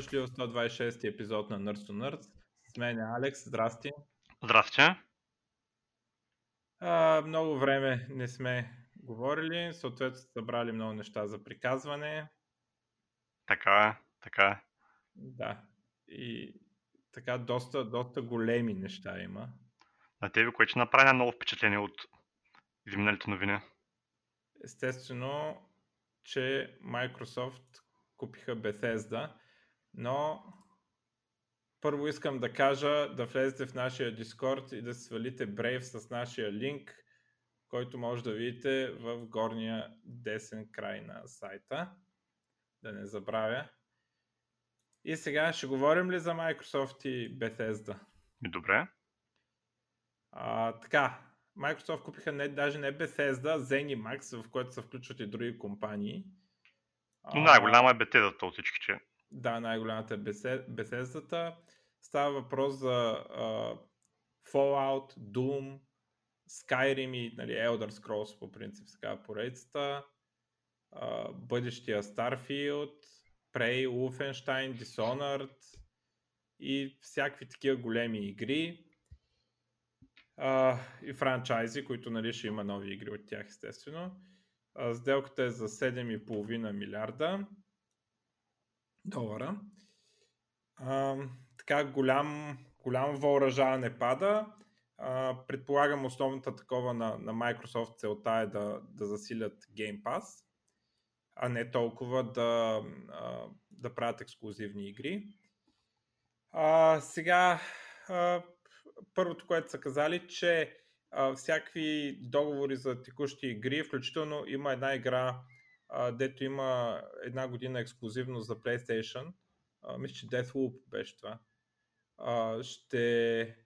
Дошли в 126 епизод на Nerds to Nerds. С мен е Алекс, здрасти. Здрасти. А, много време не сме говорили, съответно сте събрали много неща за приказване. Така е, така е. Да, и така доста, доста големи неща има. На тебе, което ще направи много впечатление от изминалите новини? Естествено, че Microsoft купиха Bethesda, но първо искам да кажа да влезете в нашия Discord и да свалите Brave с нашия линк, който може да видите в горния десен край на сайта. Да не забравя. И сега ще говорим ли за Microsoft и Bethesda? Добре. А, така, Microsoft купиха не, даже не Bethesda, Zenimax, в което се включват и други компании. Но най-голяма е Bethesda от всичките. Да, най-голямата е Bethesda. Става въпрос за uh, Fallout, Doom, Skyrim и нали, Elder Scrolls по принцип така поредицата, uh, бъдещия Starfield, Prey, Wolfenstein, Dishonored и всякакви такива големи игри uh, и франчайзи, които нали, ще има нови игри от тях естествено. Uh, сделката е за 7,5 милиарда долара. Uh, така голям, голям въоръжаване пада. Uh, предполагам основната такова на, на Microsoft целта е да, да засилят Game Pass, а не толкова да, да правят ексклюзивни игри. Uh, сега, uh, първото, което са казали, че uh, всякакви договори за текущи игри, включително има една игра, uh, дето има една година ексклюзивност за PlayStation. Мисля, че Deathloop беше това а, ще...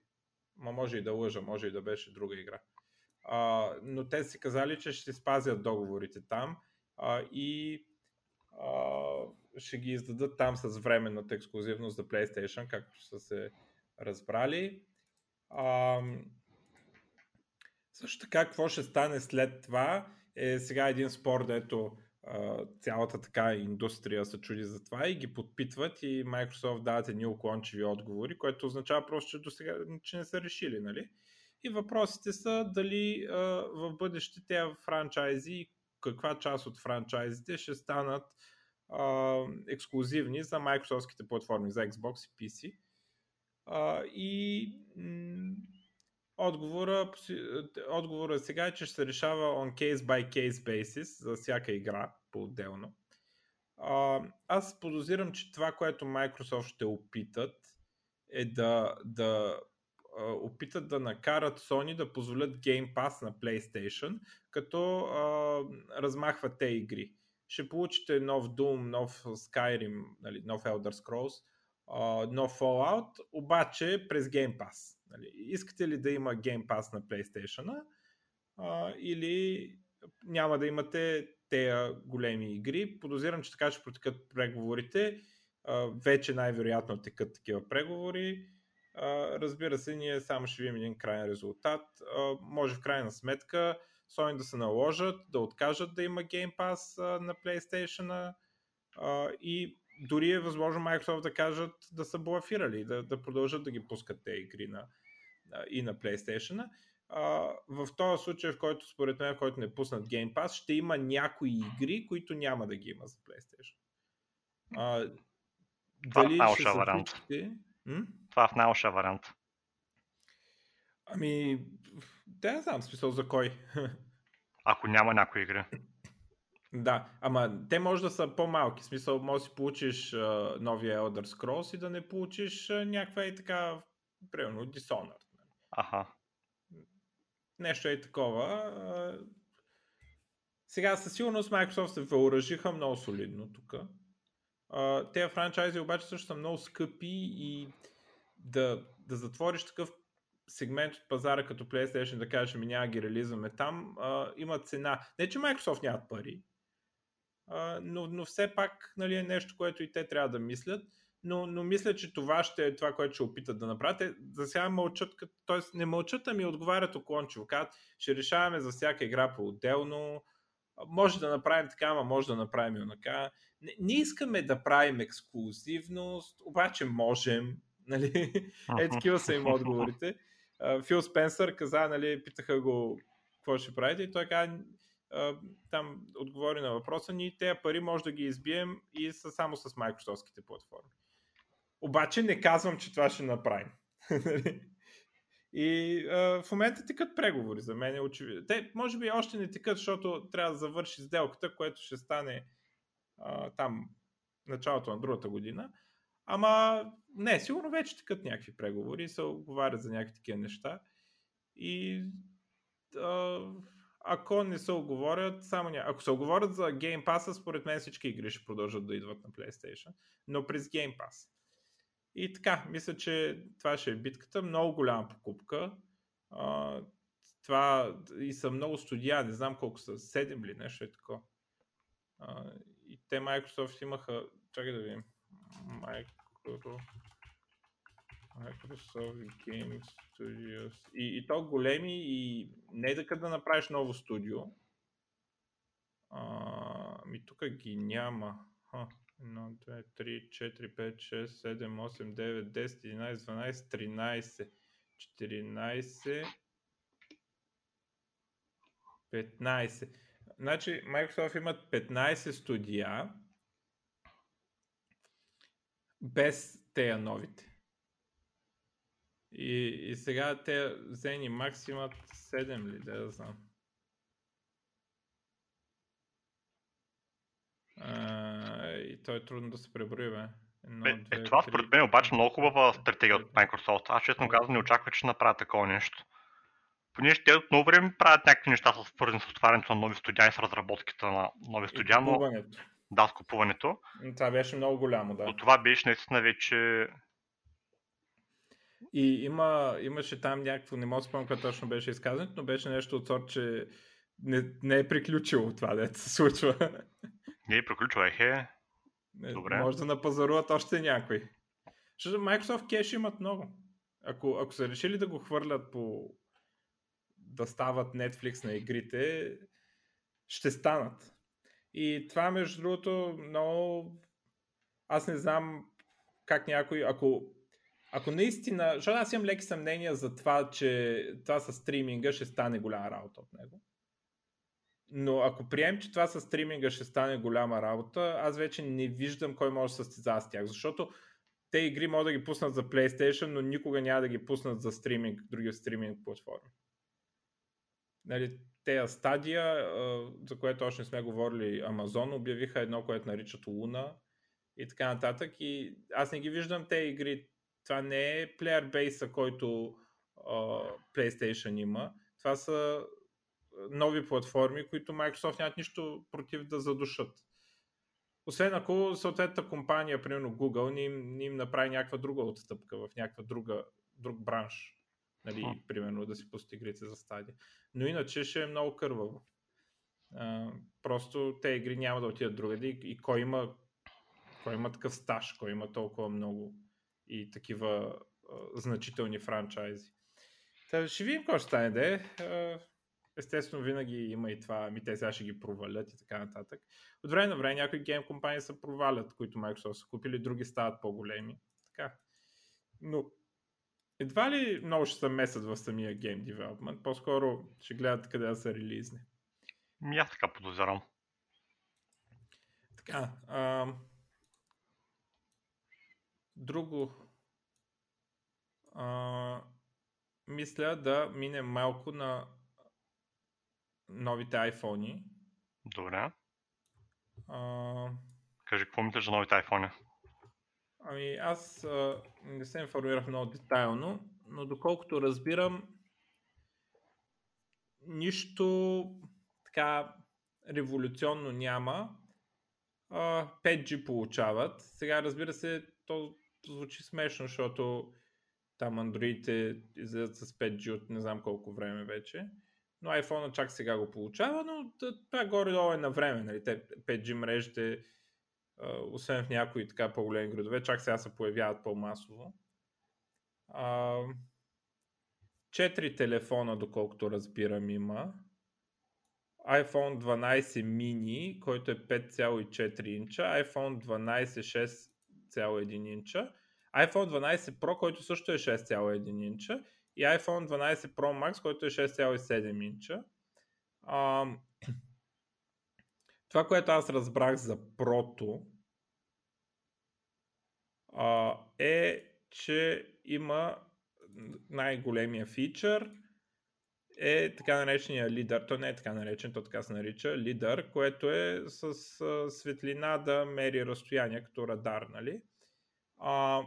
Ма може и да лъжа, може и да беше друга игра. А, но те си казали, че ще спазят договорите там а, и а, ще ги издадат там с временната ексклюзивност за PlayStation, както са се разбрали. А, също така, какво ще стане след това е сега един спор, дето цялата така индустрия се чуди за това и ги подпитват и Microsoft дават едни уклончиви отговори, което означава просто, че до сега че не са решили, нали? И въпросите са дали а, в бъдеще тези франчайзи, каква част от франчайзите ще станат а, ексклюзивни за Microsoftските платформи, за Xbox и PC. А, и м- Отговора, отговора сега е, че ще се решава on case by case basis за всяка игра по-отделно. аз подозирам, че това, което Microsoft ще опитат е да, да опитат да накарат Sony да позволят Game Pass на PlayStation, като а, размахват те игри. Ще получите нов Doom, нов Skyrim, нали, нов Elder Scrolls, нов Fallout, обаче през Game Pass. Нали, искате ли да има Game Pass на PlayStation или няма да имате тези големи игри. Подозирам, че така ще протекат преговорите. Вече най-вероятно текат такива преговори. Разбира се, ние само ще видим един крайен резултат. Може в крайна сметка Sony да се наложат, да откажат да има Game Pass на PlayStation и дори е възможно Microsoft да кажат да са блафирали, да, да продължат да ги пускат тези игри на, и на PlayStation. В този случай, в който според мен, в който не пуснат Game Pass, ще има някои игри, които няма да ги има за PlayStation. А, дали Това ще вариант. М? Това в най-лоша вариант. Ами, да, не знам смисъл за кой. Ако няма някои игри. Да, ама те може да са по-малки. В смисъл, може да си получиш uh, новия Elder Scrolls и да не получиш uh, някаква и така, примерно, Dishonored. Аха. Нещо е такова. Сега със сигурност Microsoft се въоръжиха много солидно тук. Те франчайзи обаче също са много скъпи и да, да затвориш такъв сегмент от пазара като PlayStation да кажеш ми няма ги реализваме там, а, има цена. Не, че Microsoft нямат пари, но, но все пак нали, е нещо, което и те трябва да мислят но, но мисля, че това ще е това, което ще опитат да направят. За сега мълчат, т.е. не мълчат, ами отговарят уклончиво. Казват, ще решаваме за всяка игра по-отделно, може да направим така, ама може да направим онака. Не, не искаме да правим ексклюзивност, обаче можем. Нали? Е, такива са им отговорите. Фил Спенсър каза, нали, питаха го какво ще правите и той каза, там отговори на въпроса ни, тези пари може да ги избием и са само с майкрософтските платформи. Обаче не казвам, че това ще направим. Нали? и а, в момента текат преговори, за мен е очевидно. Те може би още не текат, защото трябва да завърши сделката, което ще стане а, там началото на другата година. Ама не, сигурно вече текат някакви преговори, се оговарят за някакви такива неща. И а, ако не се оговорят, само ня... ако се оговорят за Game Pass, според мен всички игри ще продължат да идват на PlayStation, но през Game Pass. И така, мисля, че това ще е битката. Много голяма покупка. А, това и са много студия, не знам колко са, 7 ли, нещо е такова. И те Microsoft имаха, чакай да видим, Microsoft Microsoft Game Studios. И, и то големи и не е да да направиш ново студио. А, ми тук ги няма. 1, 2, 3, 4, 5, 6, 7, 8, 9, 10, 11, 12, 13, 14, 15. Значи Microsoft имат 15 студия без тея новите. И, и сега те Зени Макс имат 7 ли, да, знам. А, и то е трудно да се преброи, бе. Едно, е, две, е, това според мен е обаче много хубава стратегия от Microsoft. Аз честно казвам не очаквах, че направят такова нещо. Понеже те от много време правят някакви неща, свързани с отварянето на нови студия и с разработката на нови студия, но... Да, с купуването. Това беше много голямо, да. Но това беше наистина вече и има, имаше там някакво, не мога да спомням точно беше изказането, но беше нещо от сорт, че не, не е приключило това, да се случва. Не е приключило, е. Добре. Може да напазаруват още някой. Защото Microsoft Cash имат много. Ако, ако са решили да го хвърлят по да стават Netflix на игрите, ще станат. И това, между другото, много... Аз не знам как някой, ако ако наистина, защото аз имам леки съмнения за това, че това с стриминга ще стане голяма работа от него. Но ако приемем, че това с стриминга ще стане голяма работа, аз вече не виждам кой може да състезава с тях, защото те игри могат да ги пуснат за PlayStation, но никога няма да ги пуснат за стриминг, други стриминг платформи. Нали, те стадия, за което още не сме говорили, Amazon обявиха едно, което наричат Луна и така нататък. И аз не ги виждам те игри това не е player base, който uh, PlayStation има. Това са нови платформи, които Microsoft нямат нищо против да задушат. Освен ако съответната компания, примерно Google, не им, не им направи някаква друга отстъпка в някаква друга, друг бранш. Нали, huh. примерно да си пусти игрите за стадия. Но иначе ще е много кърваво. Uh, просто те игри няма да отидат другаде и, и кой има кой има такъв стаж, кой има толкова много и такива а, значителни франчайзи. Та, ще видим какво ще стане, де. Естествено, винаги има и това, ми те сега ще ги провалят и така нататък. От време на време някои гейм компании се провалят, които Microsoft са купили, други стават по-големи. Така. Но едва ли много ще се месят в самия гейм девелопмент, по-скоро ще гледат къде да се релизне. Ми аз така подозирам. Така. А, Друго, а, мисля да минем малко на новите iPhone. Добре. А... Кажи, какво мислиш за новите iPhone? Ами аз а, не се информирах много детайлно, но доколкото разбирам, нищо така революционно няма. А, 5G получават. Сега разбира се, то звучи смешно, защото там андроидите излизат с 5G от не знам колко време вече. Но iPhone чак сега го получава, но това горе-долу е на време. Нали? Те 5G мрежите, освен в някои така по-големи градове, чак сега се появяват по-масово. Четири телефона, доколкото разбирам, има. iPhone 12 mini, който е 5,4 инча, iPhone 12 6,1 инча, iPhone 12 Pro, който също е 6,1 инча и iPhone 12 Pro Max, който е 6,7 инча. А, това, което аз разбрах за Pro а, е, че има най-големия фичър е така наречения лидер. То не е така наречен, то така се нарича лидер, което е с а, светлина да мери разстояние като радар, нали? А,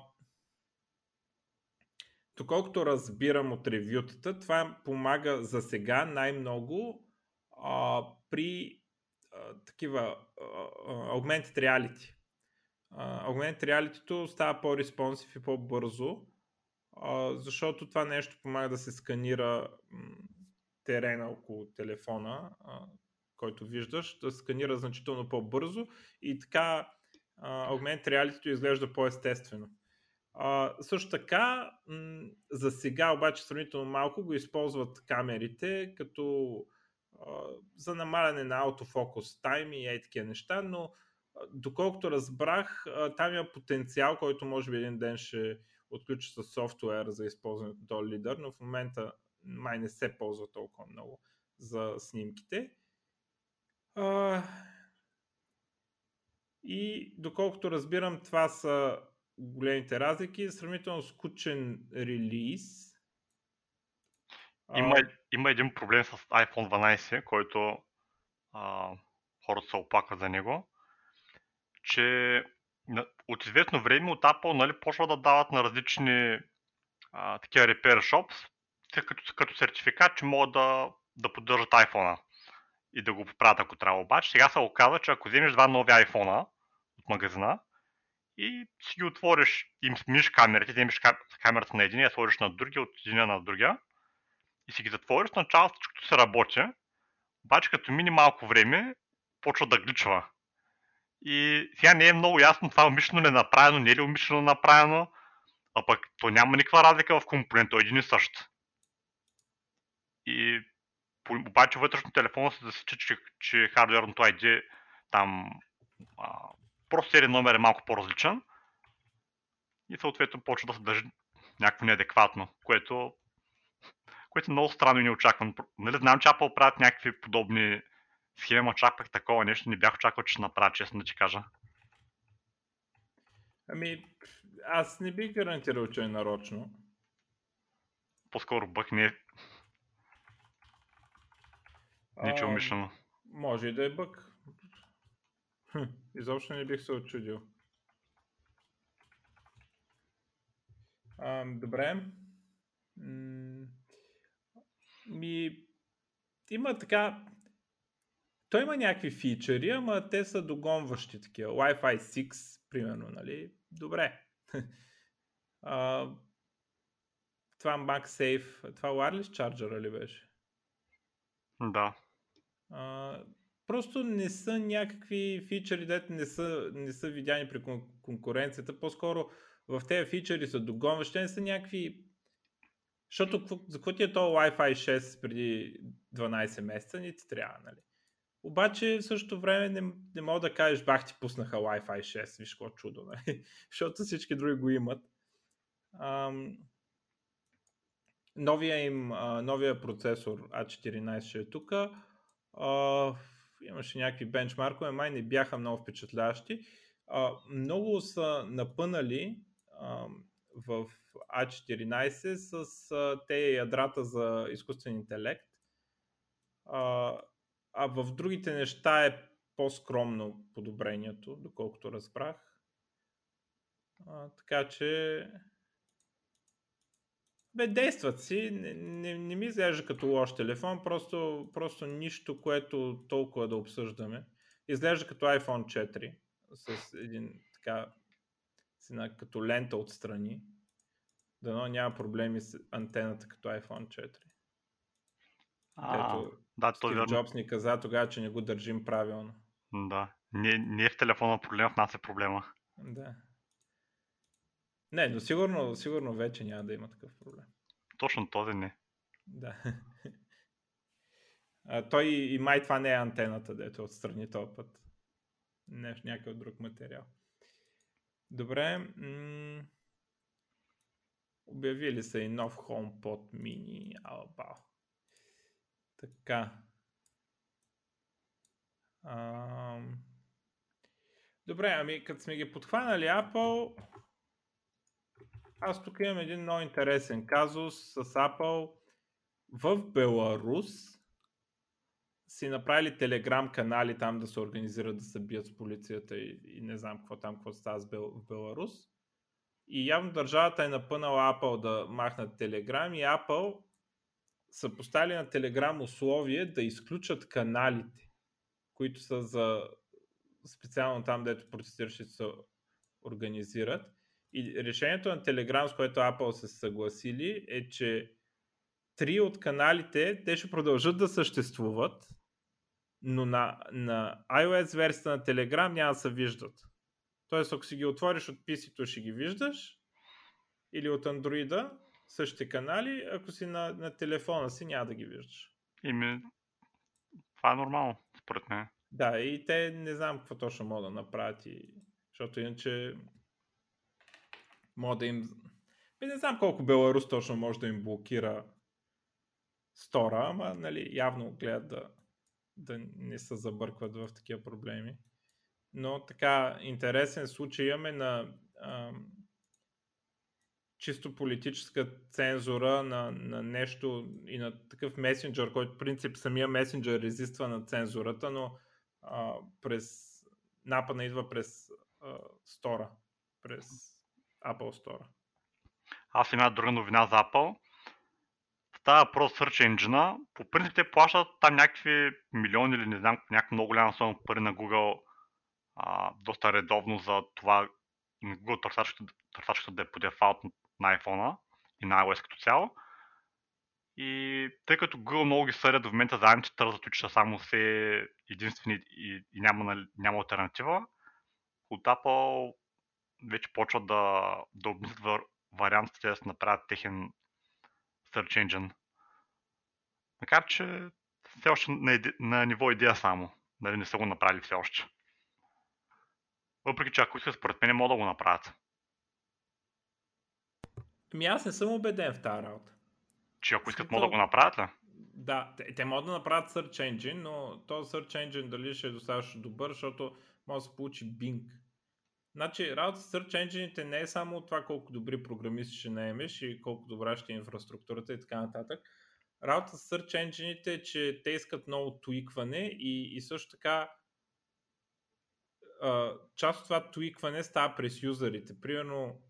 доколкото разбирам от ревютата, това помага за сега най-много а, при а, такива а, augmented reality. Uh, augmented reality става по-респонсив и по-бързо, а, защото това нещо помага да се сканира терена около телефона, а, който виждаш, да сканира значително по-бързо и така а, Augmented Reality изглежда по-естествено. А, също така, м- за сега обаче сравнително малко го използват камерите, като а, за намаляне на autofocus time и ей такива неща, но доколкото разбрах, а, там има потенциал, който може би един ден ще отключи с софтуер за използването на този лидер, но в момента май не се ползва толкова много за снимките. А, и доколкото разбирам, това са големите разлики. Сравнително скучен релиз. Има, а... има един проблем с iPhone 12, който а, хората се оплакват за него, че от известно време от Apple нали, почва да дават на различни а, такива repair shops, като, като сертификат, че могат да, да поддържат iPhone и да го поправят ако трябва. Обаче сега се оказа, че ако вземеш два нови iPhone от магазина и си ги отвориш, им смениш камерите, вземеш камерата на един, я сложиш на другия, от един на другия и си ги затвориш, начало всичкото се работи, обаче като мини малко време, почва да гличва. И сега не е много ясно това умишлено ли е направено, не е ли умишлено направено, а пък то няма никаква разлика в компонента, един и същ. И обаче вътрешно телефона се засича, че, че хардверното ID там а, просто серия номер е малко по-различен и съответно почва да се държи някакво неадекватно, което, което е много странно и неочаквано. Нали, знам, че Apple правят някакви подобни схеми, очаквах такова нещо, не бях очаквал, че ще направя, честно да ти кажа. Ами, аз не бих гарантирал, че е нарочно. По-скоро бък не е Ниче умишлено. Може и да е бък. изобщо не бих се очудил. А, добре. ми, има така. Той има някакви фичери, ама те са догонващи такива. Wi-Fi 6, примерно, нали? Добре. а, това MagSafe, това wireless charger ли беше? Да. А, просто не са някакви фичери, дете не са, не са видяни при конкуренцията. По-скоро в тези фичери са догонващи, не са някакви... Защото за какво ти е то Wi-Fi 6 преди 12 месеца, ни ти трябва, нали? Обаче в същото време не, не мога да кажеш, бах ти пуснаха Wi-Fi 6, виж какво чудо, нали? защото всички други го имат. Ам, новия им, новия процесор A14 ще е тук а, имаше някакви бенчмаркове, май не бяха много впечатляващи. А, много са напънали а, в A14 с а, те ядрата за изкуствен интелект. А, а в другите неща е по-скромно подобрението, доколкото разбрах. А, така че бе, действат си, не, не, не ми изглежда като лош телефон, просто, просто нищо, което толкова да обсъждаме. Изглежда като iPhone 4 с един така с една като лента отстрани. Дано няма проблеми с антената като iPhone 4. А, Ето, да, Стив Джобс ни каза тогава, че не го държим правилно. Да. Не, не е в телефона проблем, в нас е проблема. Да. Не, но сигурно, сигурно вече няма да има такъв проблем. Точно този не. Да. А, той и май това не е антената, дето отстрани този път. Не, някакъв друг материал. Добре. М- обявили са и нов HomePod mini. Алба. Така. А... Добре, ами като сме ги подхванали Apple, аз тук имам един много интересен казус с Apple. В Беларус си направили телеграм канали там да се организират да се бият с полицията и, и не знам какво там, какво става с Бел, в Беларус. И явно държавата е напънала Apple да махнат телеграм и Apple са поставили на телеграм условие да изключат каналите, които са за специално там, дето протестиращите се организират. И решението на Telegram, с което Apple се съгласили, е, че три от каналите, те ще продължат да съществуват, но на, на iOS версията на Telegram няма да се виждат. Тоест, ако си ги отвориш от PC-то, ще ги виждаш, или от Android, същите канали, ако си на, на телефона си, няма да ги виждаш. Ими, това е нормално, според мен. Да, и те не знам какво точно могат да направят, и... защото иначе може да им... Не знам колко Беларус точно може да им блокира стора, ама нали, явно гледат да, да не се забъркват в такива проблеми. Но така интересен случай имаме на ам, чисто политическа цензура на, на нещо и на такъв месенджер, който принцип самия месенджер резиства на цензурата, но а, през напада идва през а, стора, през Apple Store. Аз имам друга новина за Apple. Става про Search Engine. По принцип те плащат там някакви милиони или не знам, някаква много голяма сума пари на Google а, доста редовно за това Google търсачката, да е по дефалт на iPhone и на iOS като цяло. И тъй като Google много ги съдят в момента заедно, че търсят, са само се единствени и, и няма, няма альтернатива, от Apple вече почват да, да обмислят вариантите да се направят техен Search Engine. Макар, че все още на, иде, на ниво идея само. Нали не са го направили все още. Въпреки, че ако искат, според мен могат да го направят. Ами аз не съм убеден в тази работа. Че ако искат, могат да го направят ли? Да, те, те могат да направят Search Engine, но този Search Engine дали ще е достатъчно добър, защото може да се получи Bing. Значи, работа с Search Engine не е само това колко добри програмисти ще наемеш и колко добра ще е инфраструктурата и така нататък. Работа с Search Engine е, че те искат много туикване и, и също така част от това туикване става през юзерите. Примерно,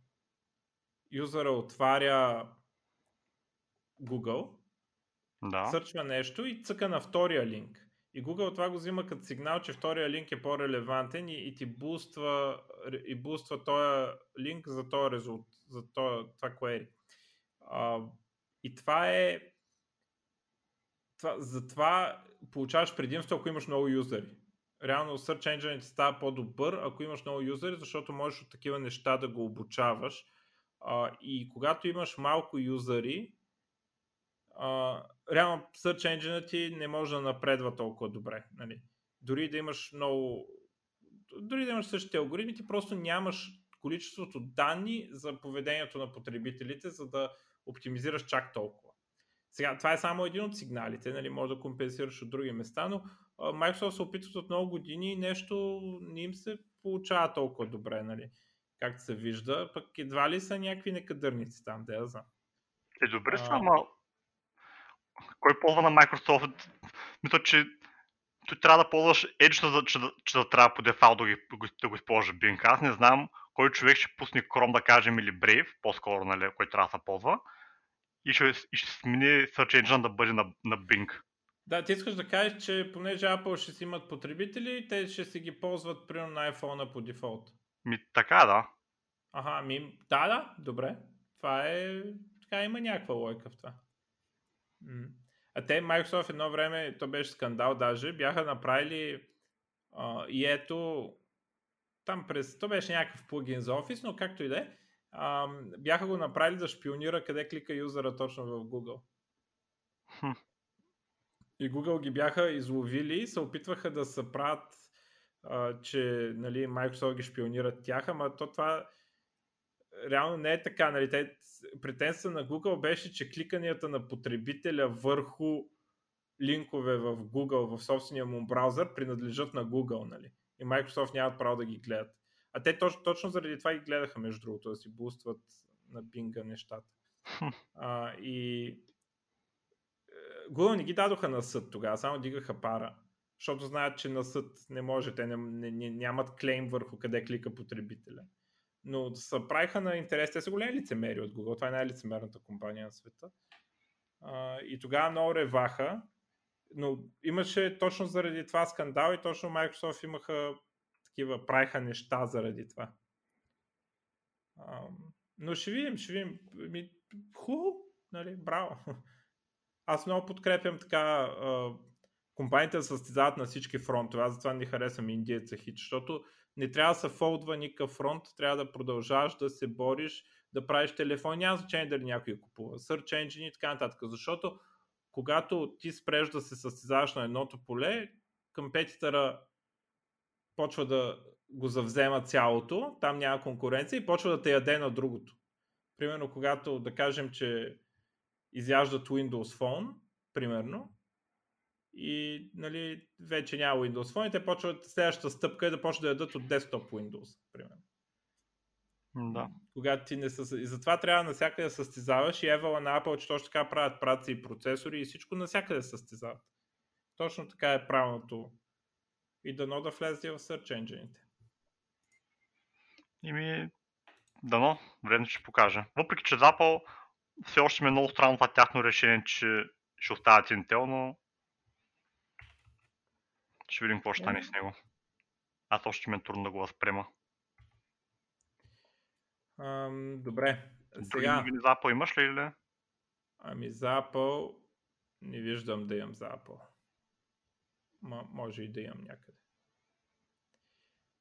юзера отваря Google, да. сърчва нещо и цъка на втория линк. И Google това го взима като сигнал, че втория линк е по-релевантен и, и ти буства, и буства този линк за този резултат, за този, това query. А, и това е това, затова получаваш предимство, ако имаш много юзери. Реално Search Engine ти става по-добър, ако имаш много юзери, защото можеш от такива неща да го обучаваш. А, и когато имаш малко юзери, а, реално Search Engine ти не може да напредва толкова добре. Нали? Дори да имаш много дори да имаш същите алгоритми, ти просто нямаш количеството данни за поведението на потребителите, за да оптимизираш чак толкова. Сега, това е само един от сигналите, нали, може да компенсираш от други места, но Microsoft се опитват от много години и нещо не им се получава толкова добре, нали, както се вижда, пък едва ли са някакви некадърници там, да я знам. Е, добре, само кой ползва на Microsoft? Мисля, че ти трябва да ползваш Edge, за, че, че да трябва по дефалт да, ги, да го използваш Bing. Аз не знам кой човек ще пусне Chrome, да кажем, или Brave, по-скоро, нали, който трябва да се ползва, и ще, и ще смени Search Engine да бъде на, на Bing. Да, ти искаш да кажеш, че понеже Apple ще си имат потребители, те ще си ги ползват примерно на iPhone по дефолт. Ми, така да. Ага, ми, да, да, добре. Това е, така има някаква лойка в това. А те Microsoft едно време, то беше скандал даже, бяха направили а, и ето там през, то беше някакъв плагин за офис, но както и да е, бяха го направили да шпионира къде клика юзера точно в Google. Хм. И Google ги бяха изловили и се опитваха да се правят, а, че нали, Microsoft ги шпионират тях, ама то това реално не е така. Нали? Те, претенция на Google беше, че кликанията на потребителя върху линкове в Google, в собствения му браузър, принадлежат на Google. Нали? И Microsoft нямат право да ги гледат. А те точно, точно заради това ги гледаха, между другото, да си бустват на Bing нещата. А, и е, Google не ги дадоха на съд тогава, само дигаха пара. Защото знаят, че на съд не може, те не, не, не, нямат клейм върху къде клика потребителя. Но се правиха на интерес, те са големи лицемери от Google, това е най-лицемерната компания на света. А, и тогава много реваха, но имаше точно заради това скандал и точно Microsoft имаха такива, правиха неща заради това. А, но ще видим, ще видим. Ми, хубаво, нали, браво. Аз много подкрепям така а, компаниите да състезават на всички фронтове. Аз затова не харесвам индиеца хит, защото не трябва да се фолдва никакъв фронт, трябва да продължаваш да се бориш, да правиш телефон, няма значение дали някой купува, search engine и така нататък, защото когато ти спреш да се състезаваш на едното поле, компетитъра почва да го завзема цялото, там няма конкуренция и почва да те яде на другото. Примерно, когато да кажем, че изяждат Windows Phone, примерно, и нали, вече няма Windows Phone те почват, следващата стъпка е да почват да ядат от десктоп Windows, примерно. Да. Когато ти не със... И затова трябва навсякъде да състезаваш и Evil на Apple, че точно така правят праци и процесори и всичко навсякъде състезават. Точно така е правилното. И дано да влезе в Search engine Ими, дано, време ще покаже. Въпреки, че Apple все още ми е много странно това тяхно решение, че ще оставят Intel, но ще видим какво ще стане с него. Аз още ми е трудно да го възпрема. Ам, добре. Сега... Други за Apple имаш ли или? Ами за Apple не виждам да имам за Apple. М- може и да имам някъде.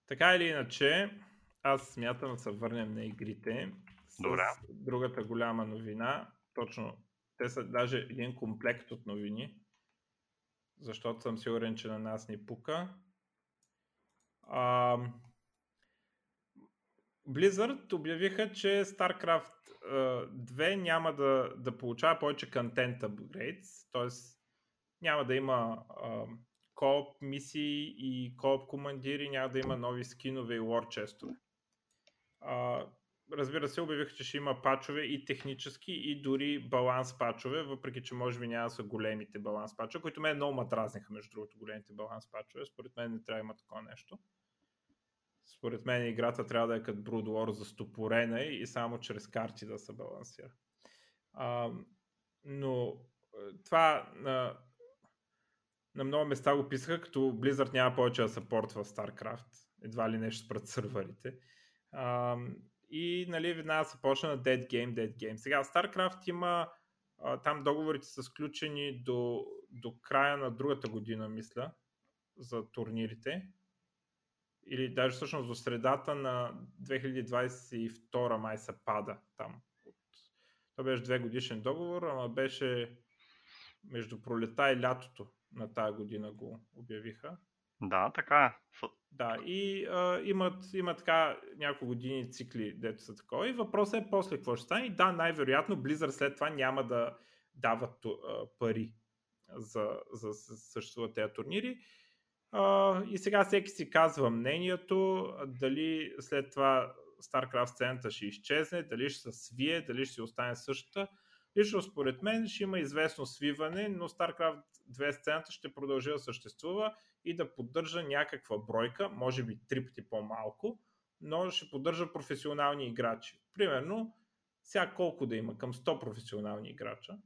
Така или иначе, аз смятам да се върнем на игрите. С Добре. другата голяма новина. Точно, те са даже един комплект от новини, защото съм сигурен, че на нас ни пука. А, Blizzard обявиха, че StarCraft 2 няма да, да получава повече контент upgrades, т.е. няма да има кооп мисии и кооп командири, няма да има нови скинове и лор честове. Разбира се, обявиха, че ще има пачове и технически, и дори баланс пачове, въпреки че може би няма са големите баланс пачове, които мен много ма дразниха, между другото, големите баланс пачове. Според мен не трябва да има такова нещо. Според мен играта трябва да е като Brood War за стопорена и само чрез карти да се балансира. А, но е, това на, на много места го писаха, като Blizzard няма повече да съпорт в StarCraft. Едва ли нещо спрат сървърите. А, и нали, веднага се почна на Dead Game, Dead Game. Сега StarCraft има а, там договорите са сключени до, до края на другата година, мисля, за турнирите или даже всъщност до средата на 2022 май се пада там. Това беше две годишен договор, ама беше между пролета и лятото на тази година го обявиха. Да, така е. Да, и а, имат, имат така няколко години цикли, дето са такова. И въпросът е после какво ще стане. И да, най-вероятно Blizzard след това няма да дават а, пари за, за, за съществуват тези турнири. Uh, и сега всеки си казва мнението, дали след това StarCraft сцената ще изчезне, дали ще се свие, дали ще остане същата. Лично според мен ще има известно свиване, но StarCraft 2 сцената ще продължи да съществува и да поддържа някаква бройка, може би три пъти по-малко, но ще поддържа професионални играчи. Примерно, сега колко да има към 100 професионални играча,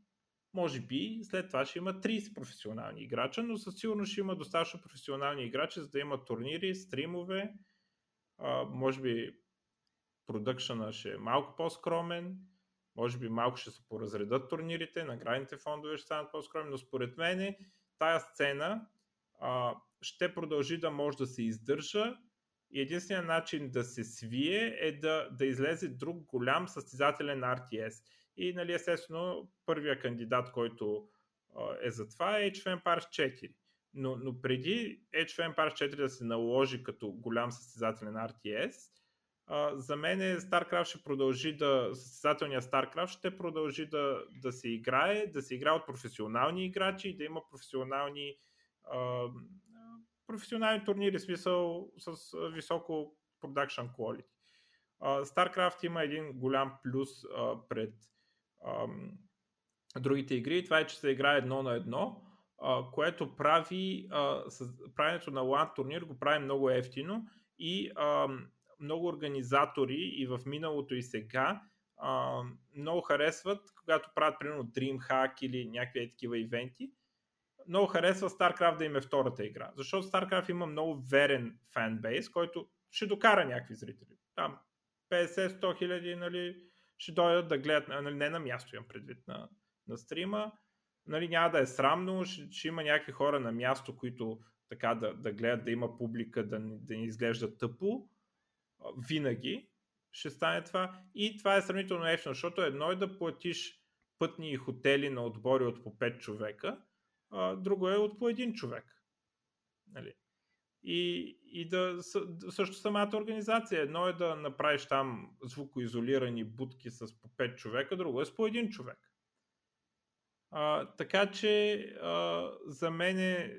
може би след това ще има 30 професионални играча, но със сигурност ще има достатъчно професионални играчи, за да има турнири, стримове, може би продъкшена ще е малко по-скромен, може би малко ще се поразредат турнирите, наградните фондове ще станат по-скромни, но според мен тая сцена ще продължи да може да се издържа и единственият начин да се свие е да, да излезе друг голям състезателен RTS. И нали, естествено, първия кандидат, който е за това Age of Empires 4. Но, но преди Age of Empires 4 да се наложи като голям състезателен RTS, за мен StarCraft ще продължи да, състезателният StarCraft ще продължи да, да се играе, да се играе от професионални играчи и да има професионални професионални турнири, смисъл с високо production quality. StarCraft има един голям плюс пред другите игри. Това е, че се играе едно на едно, което прави правенето на LAN турнир го прави много ефтино и много организатори и в миналото и сега много харесват, когато правят примерно DreamHack или някакви такива ивенти, много харесва StarCraft да им е втората игра. Защото StarCraft има много верен фенбейс, който ще докара някакви зрители. Там 50-100 хиляди нали, ще дойдат да гледат, нали, не на място имам предвид на, на стрима, нали, няма да е срамно, ще, ще има някакви хора на място, които така да, да гледат, да има публика, да, да ни изглежда тъпо, винаги ще стане това. И това е сравнително ефтино, защото едно е да платиш пътни и хотели на отбори от по 5 човека, а друго е от по един човек. Нали? И, и да също самата организация. Едно е да направиш там звукоизолирани будки с по 5 човека, друго е с по един човек. А, така че а, за мен,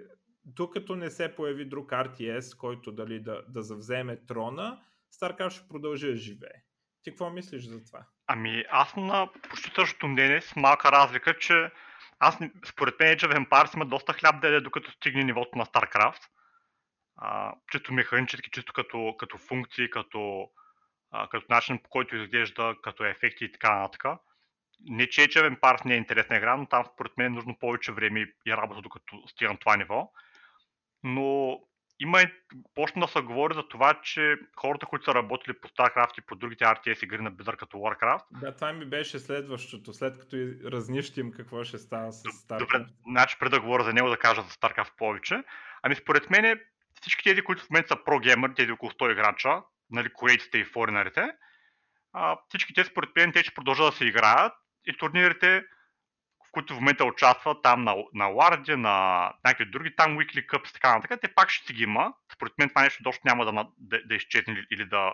докато не се появи друг RTS, който дали да, да завземе трона, StarCraft ще продължи да живее. Ти какво мислиш за това? Ами аз на почти същото мнение с малка разлика, че аз според мен Age of Empires има доста хляб да яде, докато стигне нивото на StarCraft. А, чисто механически, чисто като, като функции, като, а, като начин по който изглежда, като ефекти и така нататък. Не, че Age of Empires не е интересна игра, но там според мен е нужно повече време и работа, докато стигам това ниво. Но има, почна да се говори за това, че хората, които са работили по StarCraft и по другите RTS игри на Blizzard като Warcraft. Да, това ми беше следващото, след като разнищим какво ще става с StarCraft. Добре, значи преди да говоря за него да кажа за StarCraft повече. Ами според мен всички тези, които в момента са про-геймър, тези около 100 играча, нали, корейците и форинарите, всички те според мен те ще продължат да се играят и турнирите които в момента участват там на, на Ларди, на някакви други там Weekly Cups така нататък, те пак ще ги има. Според мен това нещо доста няма да, да, да изчезне или да,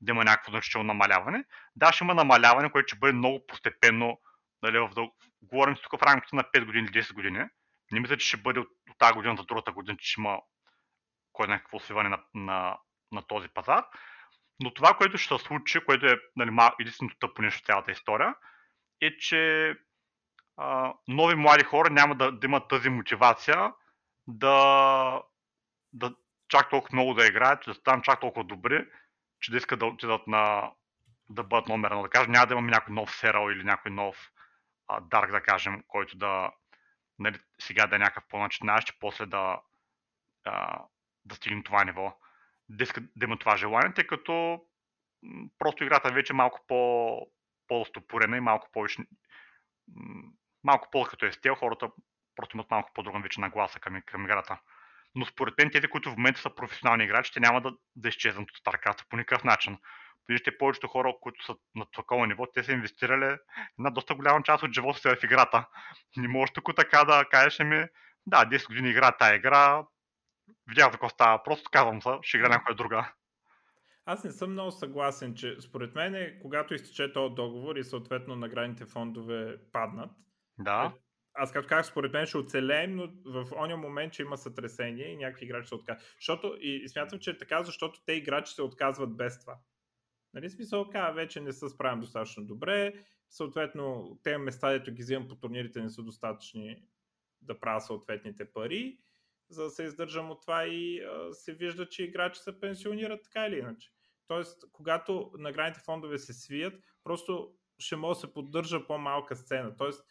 да има някакво значително намаляване. Да, ще има намаляване, което ще бъде много постепенно, нали, в дъл... говорим тук в рамките на 5 години или 10 години. Не мисля, че ще бъде от, от тази година за другата година, че ще има кой някакво свиване на, на, на този пазар. Но това, което ще се случи, което е нали, единственото тъпо нещо в цялата история, е, че нови млади хора няма да, да имат тази мотивация да, да чак толкова много да играят, да станат чак толкова добри, че да искат да отидат на да бъдат номер. Да кажем, няма да имаме някой нов серал или някой нов Дарк, да кажем, който да нали, сега да е някакъв по-начинаещ и после да, а, да стигнем това ниво. Да искат да има това желание, тъй като просто играта вече е малко по, по-стопорена и малко повече малко по-като е стел, хората просто имат малко по-друга вече нагласа към, към играта. Но според мен тези, които в момента са професионални играчи, те няма да, да изчезнат от StarCraft по никакъв начин. Виждате повечето хора, които са на такова ниво, те са инвестирали една доста голяма част от живота си в играта. Не можеш тук така да кажеш ми, да, 10 години игра тази игра, видях какво става, просто казвам се, ще игра някоя друга. Аз не съм много съгласен, че според мен, когато изтече този договор и съответно наградните фондове паднат, да. Е, аз като казах, според мен ще оцелеем, но в ония момент, че има сътресение и някакви играчи се отказват. Защото, и, и смятам, че е така, защото те играчи се отказват без това. Нали, смисъл, ка, вече не се справям достатъчно добре, съответно, те места, дето ги взимам по турнирите, не са достатъчни да правя съответните пари, за да се издържам от това и а, се вижда, че играчи се пенсионират така или иначе. Тоест, когато наградните фондове се свият, просто ще може да се поддържа по-малка сцена. Тоест,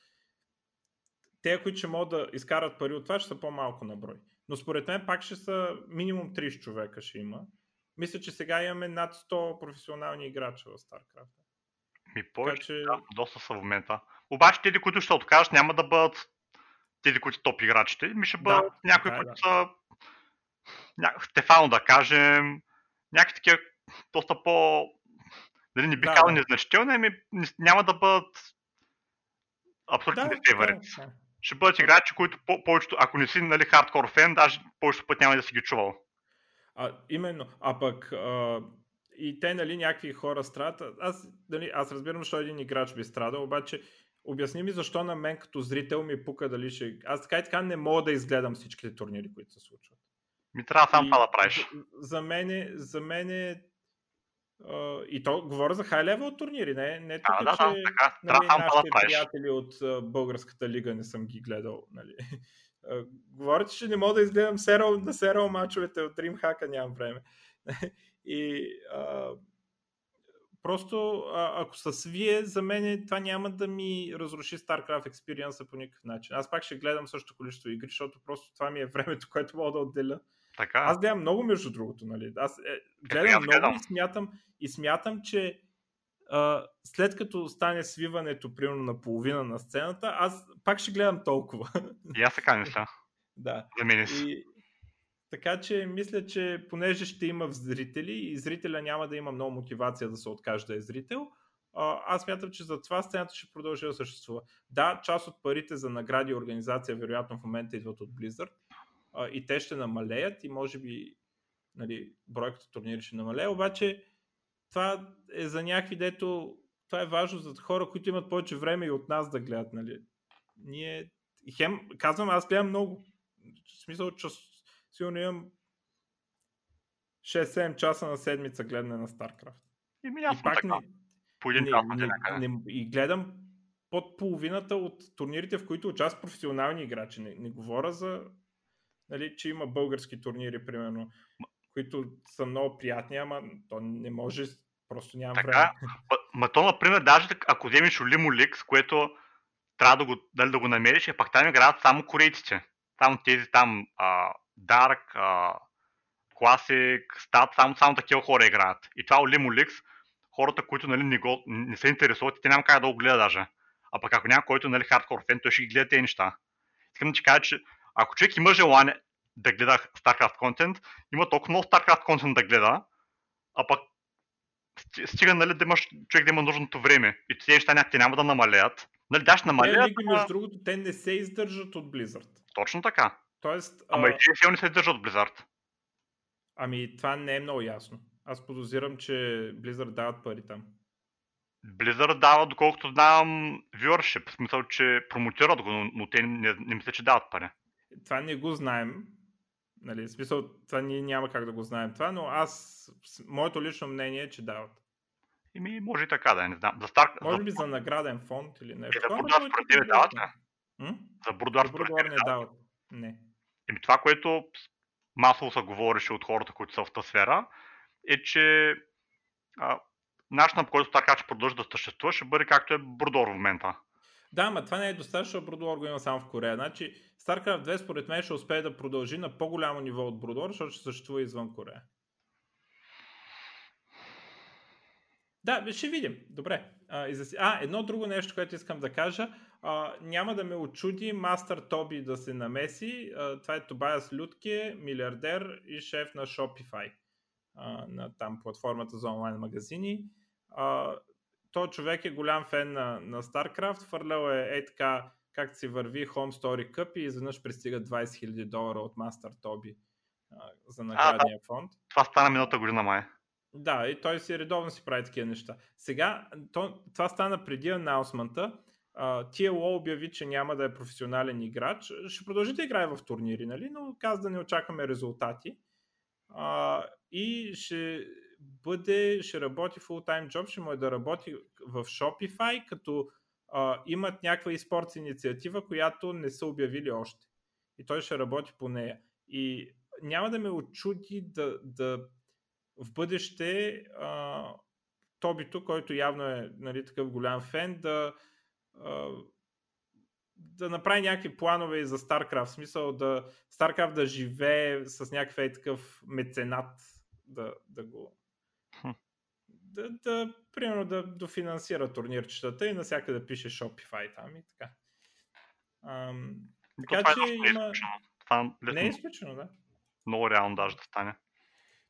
те, които ще могат да изкарат пари от това, ще са по-малко на брой. Но според мен пак ще са минимум 30 човека ще има. Мисля, че сега имаме над 100 професионални играча в StarCraft. Ми повече, че... да, доста са в момента. Обаче тези, които ще откажат, няма да бъдат тези, които топ играчите. Ми ще бъдат да, някои, да, които да. са ня... Стефано да кажем, някакви такива доста по... Дали не би да, казал да. незначителни, ами няма да бъдат абсолютно да, да, да. Ще бъдат играчи, които по- повечето, ако не си нали, хардкор фен, даже повечето път няма да си ги чувал. А, именно. А пък а, и те, нали, някакви хора страдат. Аз, нали, аз разбирам, защо един играч би страдал, обаче обясни ми защо на мен като зрител ми пука дали ще... Аз така и така не мога да изгледам всичките турнири, които се случват. Ми трябва сам това да правиш. За мен, за мен а, и то говоря за хай левел турнири, не, не тук, Да, да, че да, така. нали, да нашите правиш. приятели от българската лига не съм ги гледал. Нали. А, Говорите, че не мога да изгледам серал, на серал мачовете от DreamHack, нямам време. И а, просто а, ако са свие, за мен това няма да ми разруши StarCraft experience по никакъв начин. Аз пак ще гледам също количество игри, защото просто това ми е времето, което мога да отделя. Така. Аз гледам много, между другото. Нали? Аз е, аз гледам много гледам. и смятам, и смятам че а, след като стане свиването примерно на половина на сцената, аз пак ще гледам толкова. И аз така мисля. да. За си. И, така че мисля, че понеже ще има зрители и зрителя няма да има много мотивация да се откаже да е зрител, аз смятам, че за това сцената ще продължи да съществува. Да, част от парите за награди и организация вероятно в момента идват от Blizzard а, и те ще намалеят и може би нали, бройката турнири ще намалее, обаче това е за някакви, дето това е важно за хора, които имат повече време и от нас да гледат. Нали. Ние, хем, казвам, аз гледам много. В смисъл, че сигурно имам 6-7 часа на седмица гледане на StarCraft. И ми И пак така. не, По един не, не, не, и гледам под половината от турнирите, в които участват професионални играчи. Не, не говоря за, нали, че има български турнири, примерно, които са много приятни, ама то не може, просто нямам Така, време. Ма, то, например, даже ако вземеш Олимо Ликс, което трябва да го, дали да го намериш, е пак там играят само корейците. Само тези там а, Dark, а, Classic, Stat, само, само такива хора играят. И това Олимо Ликс, хората, които нали, не, го, не се интересуват, те няма как да го гледа даже. А пък ако няма който нали, хардкор фен, той ще ги гледа тези неща. Искам да ти кажа, че ако човек има желание да гледа StarCraft контент, има толкова много StarCraft контент да гледа, а пък сти- стига нали, да имаш, човек да има нужното време. И тези неща някакви няма да намалеят. Нали, да, ще Те намалят, лиги, ама... между другото, те не се издържат от Blizzard. Точно така. Тоест, Ама а, и тези силни се издържат от Blizzard. ами това не е много ясно. Аз подозирам, че Blizzard дават пари там. Blizzard дава, доколкото знам, viewership, в смисъл, че промотират го, но, но те не, не мисля, че дават пари. Това не го знаем. Нали, в смисъл, това ние няма как да го знаем това, но аз, моето лично мнение е, че дават. И ми, може и така да е, не знам. За Star... Може би за награден фонд или нещо. Е, за но според тебе дават ли? За Брудуар За според тебе не дават. Не. Еми, това, което масово се говореше от хората, които са в тази сфера, е, че а, начинът по който ще продължи да съществува, ще бъде както е Брудор в момента. Да, ама това не е достатъчно, Брудуар го има само в Корея. Значи StarCraft 2 според мен ще успее да продължи на по-голямо ниво от Брудуар, защото ще съществува извън Корея. Да, ще видим. Добре. А, а, едно друго нещо, което искам да кажа. А, няма да ме очуди Мастер Тоби да се намеси. А, това е Тобайас Людке, милиардер и шеф на Shopify. А, на там платформата за онлайн магазини. А, той човек е голям фен на, на StarCraft. Фърлял е е така, как си върви Home Story Cup и изведнъж пристига 20 000 долара от Мастер Тоби а, за наградния фонд. Това стана миналата година, май. Да, и той си редовно си прави такива неща. Сега, то, това стана преди анаусмента. TLO обяви, че няма да е професионален играч. Ще продължи да играе в турнири, нали? но каза да не очакваме резултати. А, и ще бъде, ще работи full-time job, ще му е да работи в Shopify, като а, имат някаква e-sports инициатива, която не са обявили още. И той ще работи по нея. И няма да ме очуди да, да в бъдеще а, Тобито, който явно е нали, такъв голям фен, да, а, да направи някакви планове за StarCraft. В смисъл да StarCraft да живее с някакъв е такъв меценат да, да го. Да, да, примерно да дофинансира турнирчетата и навсякъде да пише Shopify там и така. Ам, така това че е не е има... Това лесно, Не е изключено, да. много реално даже да стане.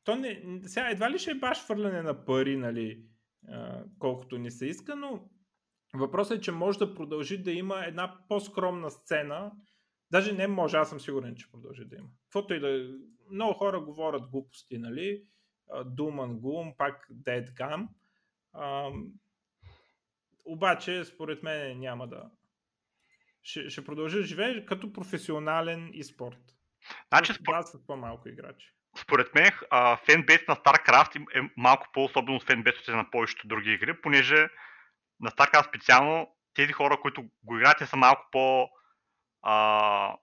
То не, сега едва ли ще е баш фърляне на пари, нали, колкото ни се иска, но Въпросът е, че може да продължи да има една по-скромна сцена. Даже не може, аз съм сигурен, че продължи да има. Каквото и да. Много хора говорят глупости, нали? Doom and Gloom, пак Dead Gum. обаче, според мен, няма да. Ще, ще продължи да живее като професионален и спорт. Значи, спор... с по-малко играчи. Според мен, фенбейс на StarCraft е малко по-особено от фенбейсите на повечето други игри, понеже на StarCraft специално тези хора, които го играят, са малко по а,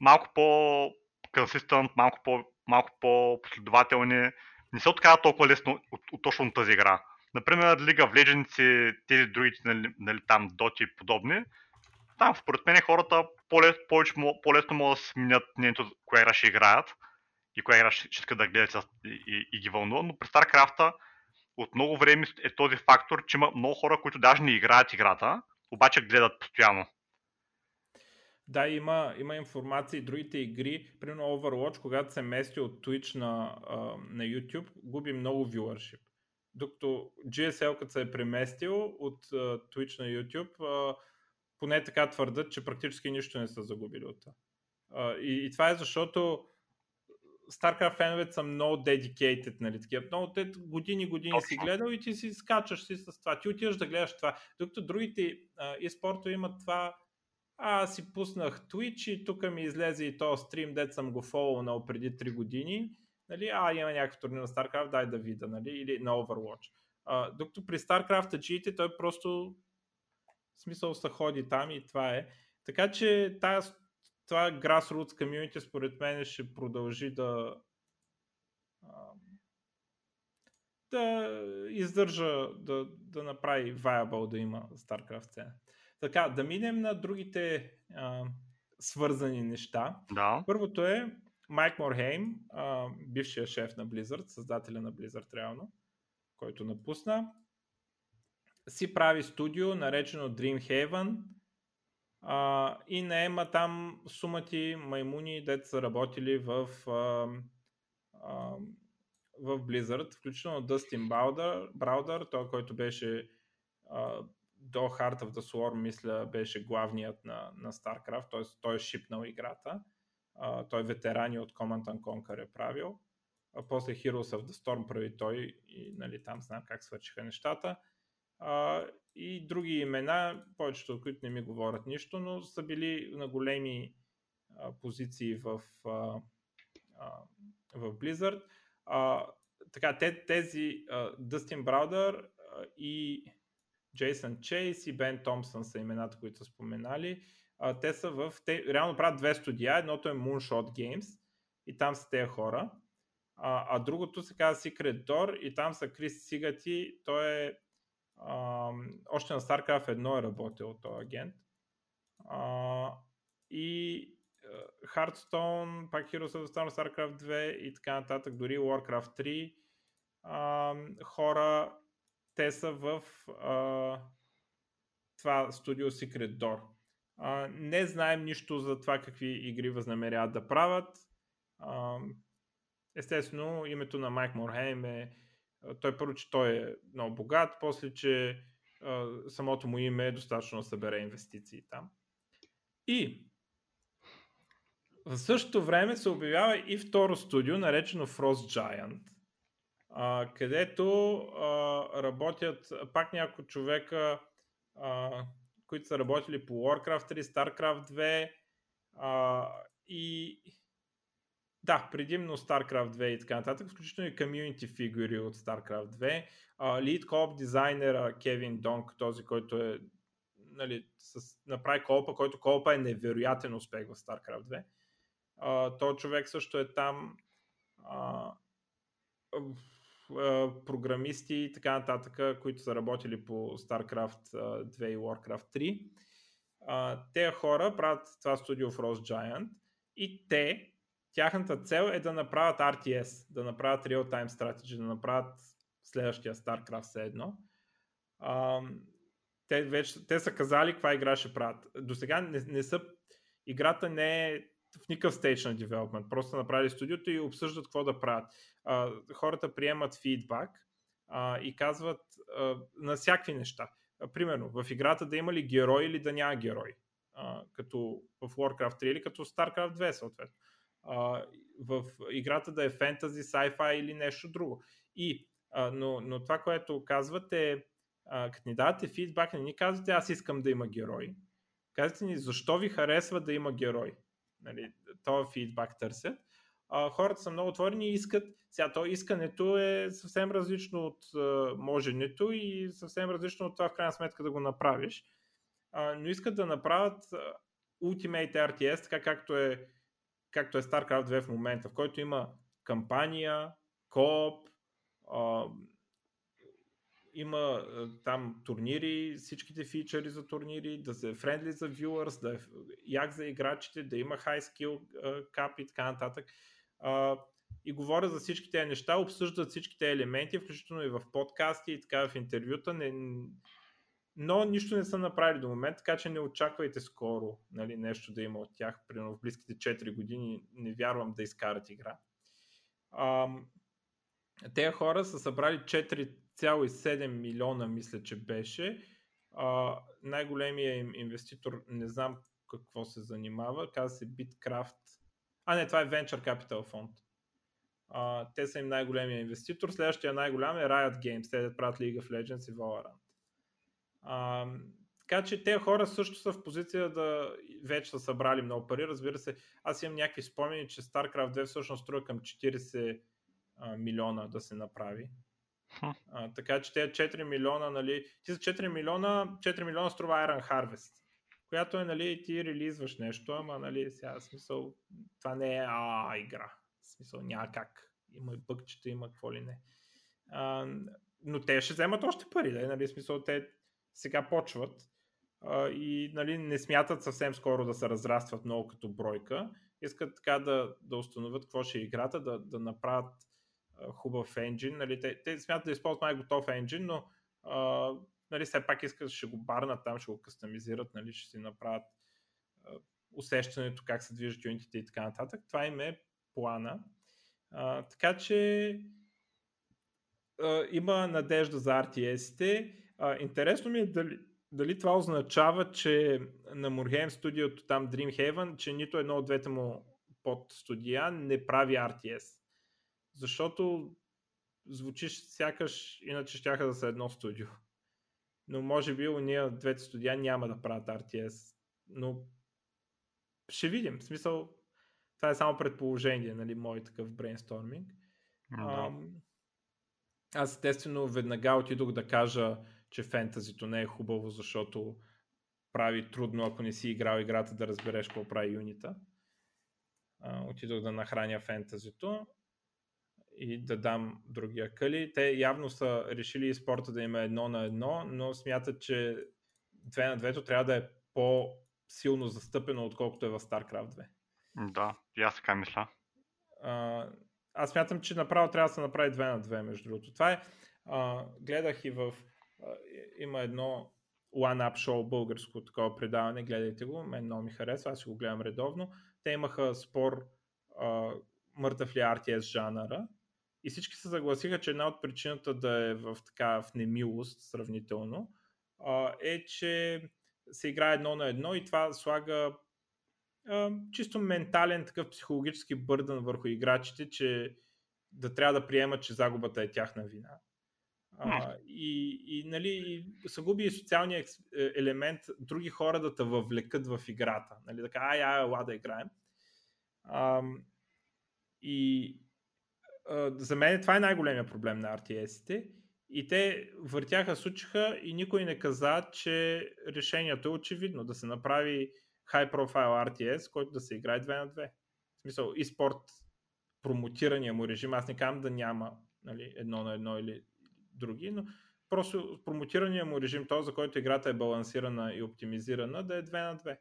малко по консистент, малко по, малко по-последователни, не се откарат толкова лесно от, от точно тази игра. Например, League of Legends тези другите, нали, нали, там, Dota и подобни, там, според мен хората по-лес, повече, по-лесно могат да сменят мнението, коя игра ще играят и коя игра ще, ще искат да гледат и, и, и ги вълнува, но при StarCraft от много време е този фактор, че има много хора, които даже не играят играта, обаче гледат постоянно. Да, има, има информация и другите игри. Примерно Overwatch, когато се мести от Twitch на, на YouTube, губи много viewership. Докато GSL, като се е преместил от Twitch на YouTube, поне така твърдат, че практически нищо не са загубили от това. И, и това е защото StarCraft феновете са много dedicated, нали, такива. Много те години, години си гледал и ти си скачаш си с това. Ти отиваш да гледаш това. Докато другите и спорто имат това, аз си пуснах Twitch и тук ми излезе и то стрим, дет съм го фолонал преди 3 години. Нали, а, има някакъв турнир на StarCraft, дай да видя, нали, или на Overwatch. А, докато при StarCraft GT той просто смисъл се ходи там и това е. Така че тази това grassroots community според мен ще продължи да да издържа, да, да направи viable да има StarCraft сцена. Така, да минем на другите а, свързани неща. Да. Първото е Майк Морхейм, а, бившия шеф на Blizzard, създателя на Blizzard реално, който напусна, си прави студио, наречено Dreamhaven, а, и наема там сумати маймуни, дето са работили в, а, а, в Blizzard, включително Дъстин Браудър, Браудър той, който беше а, до Heart of the Swarm, мисля, беше главният на, на StarCraft, т.е. той е шипнал играта. А, той ветерани от Command and Conquer е правил. А после Heroes of the Storm прави той и нали, там знам как свършиха нещата. А, и други имена, повечето от които не ми говорят нищо, но са били на големи а, позиции в, а, а, в Blizzard. А, така, те, тези Дъстин Браудър и Джейсън Чейс и Бен Томпсън са имената, които са споменали. А, те са в... Те реално правят две студия. Едното е Moonshot Games и там са тези хора. А, а другото се казва Secret Door и там са Крис Сигати. Той е а, още на StarCraft 1 е работил този агент. А, и Hearthstone, пак Heroes of the Storm, StarCraft 2 и така нататък, дори Warcraft 3 а, хора, те са в а, това студио Secret Door. А, не знаем нищо за това какви игри възнамеряват да правят. А, естествено, името на Майк Морхейм е той първо, че той е много богат, после, че а, самото му име е достатъчно да събере инвестиции там. И в същото време се обявява и второ студио, наречено Frost Giant, а, където а, работят пак няколко човека, а, които са работили по Warcraft 3, StarCraft 2 а, и да, предимно StarCraft 2 и така нататък, включително и комьюнити фигури от StarCraft 2. Uh, lead co-op дизайнера Кевин Донг, този, който е нали, с, направи колпа, който колпа е невероятен успех в StarCraft 2. Uh, той човек също е там. Uh, програмисти и така нататък, които са работили по StarCraft 2 и Warcraft 3. Uh, те хора правят това студио в Rose Giant и те тяхната цел е да направят RTS, да направят real-time strategy, да направят следващия StarCraft все едно. Те, вече, те са казали каква игра ще правят. До сега не, не са, играта не е в никакъв стейдж на девелопмент. Просто направили студиото и обсъждат какво да правят. А, хората приемат фидбак а, и казват а, на всякакви неща. а, примерно, в играта да има ли герой или да няма герой. А, като в Warcraft 3 или като StarCraft 2 съответно. А, в играта да е фентази, sci-fi или нещо друго. И, а, но, но това, което казвате, е, като ни давате фидбак, не ни казвате аз искам да има герой. Казвате ни защо ви харесва да има герой. Нали, това фидбак търсят. А, хората са много отворени и искат. Сега то искането е съвсем различно от а, моженето и съвсем различно от това в крайна сметка да го направиш. А, но искат да направят Ultimate RTS, така както е, както е StarCraft 2 в момента, в който има кампания, кооп, а, има там турнири, всичките фичъри за турнири, да се френдли за viewers, да е як за играчите, да има high skill кап и така нататък. И говоря за всички тези неща, обсъждат всичките елементи, включително и в подкасти и така в интервюта, не, но нищо не са направили до момента, така че не очаквайте скоро нали, нещо да има от тях. Примерно в близките 4 години не вярвам да изкарат игра. Те хора са събрали 4,7 милиона, мисля, че беше. А, най-големия им инвеститор, не знам какво се занимава, казва се Bitcraft. А, не, това е Venture Capital фонд. А, те са им най-големия инвеститор. Следващия най-голям е Riot Games. Те да правят League of Legends и Valorant. А, така че те хора също са в позиция да вече са събрали много пари. Разбира се, аз имам някакви спомени, че StarCraft 2 всъщност струва към 40 а, милиона да се направи. А, така че те 4 милиона, нали, ти за 4 милиона, 4 милиона струва Iron Harvest, която е, нали, ти релизваш нещо, ама, нали, сега, смисъл, това не е а, игра. Смисъл, няма как. Има и бъкчета, има какво ли не. А, но те ще вземат още пари, да, нали, смисъл, те сега почват а, и нали, не смятат съвсем скоро да се разрастват много като бройка. Искат така да, да установят какво ще е играта, да, да направят хубав енджин. Нали, те, те смятат да използват най-готов енджин, но а, нали, все пак искат, ще го барнат там, ще го кастомизират, нали, ще си направят а, усещането как се движат юнитите и така нататък. Това им е плана. А, така че а, има надежда за RTS-ите а, интересно ми е дали, дали това означава, че на Мурхейм студиото там Dreamhaven, че нито едно от двете му под студия не прави RTS. Защото звучиш сякаш, иначе ще да са едно студио. Но може би уния двете студия няма да правят RTS. Но ще видим. В смисъл, това е само предположение, нали, мой такъв брейнсторминг. Mm-hmm. аз естествено веднага отидох да кажа че фентазито не е хубаво, защото прави трудно, ако не си играл играта, да разбереш какво прави юнита. А, отидох да нахраня фентазито и да дам другия къли. Те явно са решили спорта да има едно на едно, но смятат, че две на двето трябва да е по-силно застъпено, отколкото е в StarCraft 2. Да, и аз така мисля. А, аз смятам, че направо трябва да се направи 2 на 2, между другото. Това е, а, гледах и в има едно One Up Show българско такова предаване, гледайте го, мен много ми харесва, аз си го гледам редовно. Те имаха спор а, мъртъв ли RTS жанъра и всички се съгласиха, че една от причината да е в така в немилост сравнително а, е, че се играе едно на едно и това слага чисто ментален такъв психологически бърдън върху играчите, че да трябва да приемат, че загубата е тяхна вина. А, и, и, нали, се губи и социалния е, елемент други хора да те въвлекат в играта. Нали, така, ай, ай, ай, да играем. А, и за мен това е най-големия проблем на RTS-ите. И те въртяха, сучиха и никой не каза, че решението е очевидно да се направи high profile RTS, който да се играе 2 на 2. В смисъл, и спорт промотирания му режим, аз не казвам да няма нали, едно на едно или други, но просто промотирания му режим, този, за който играта е балансирана и оптимизирана, да е 2 на 2.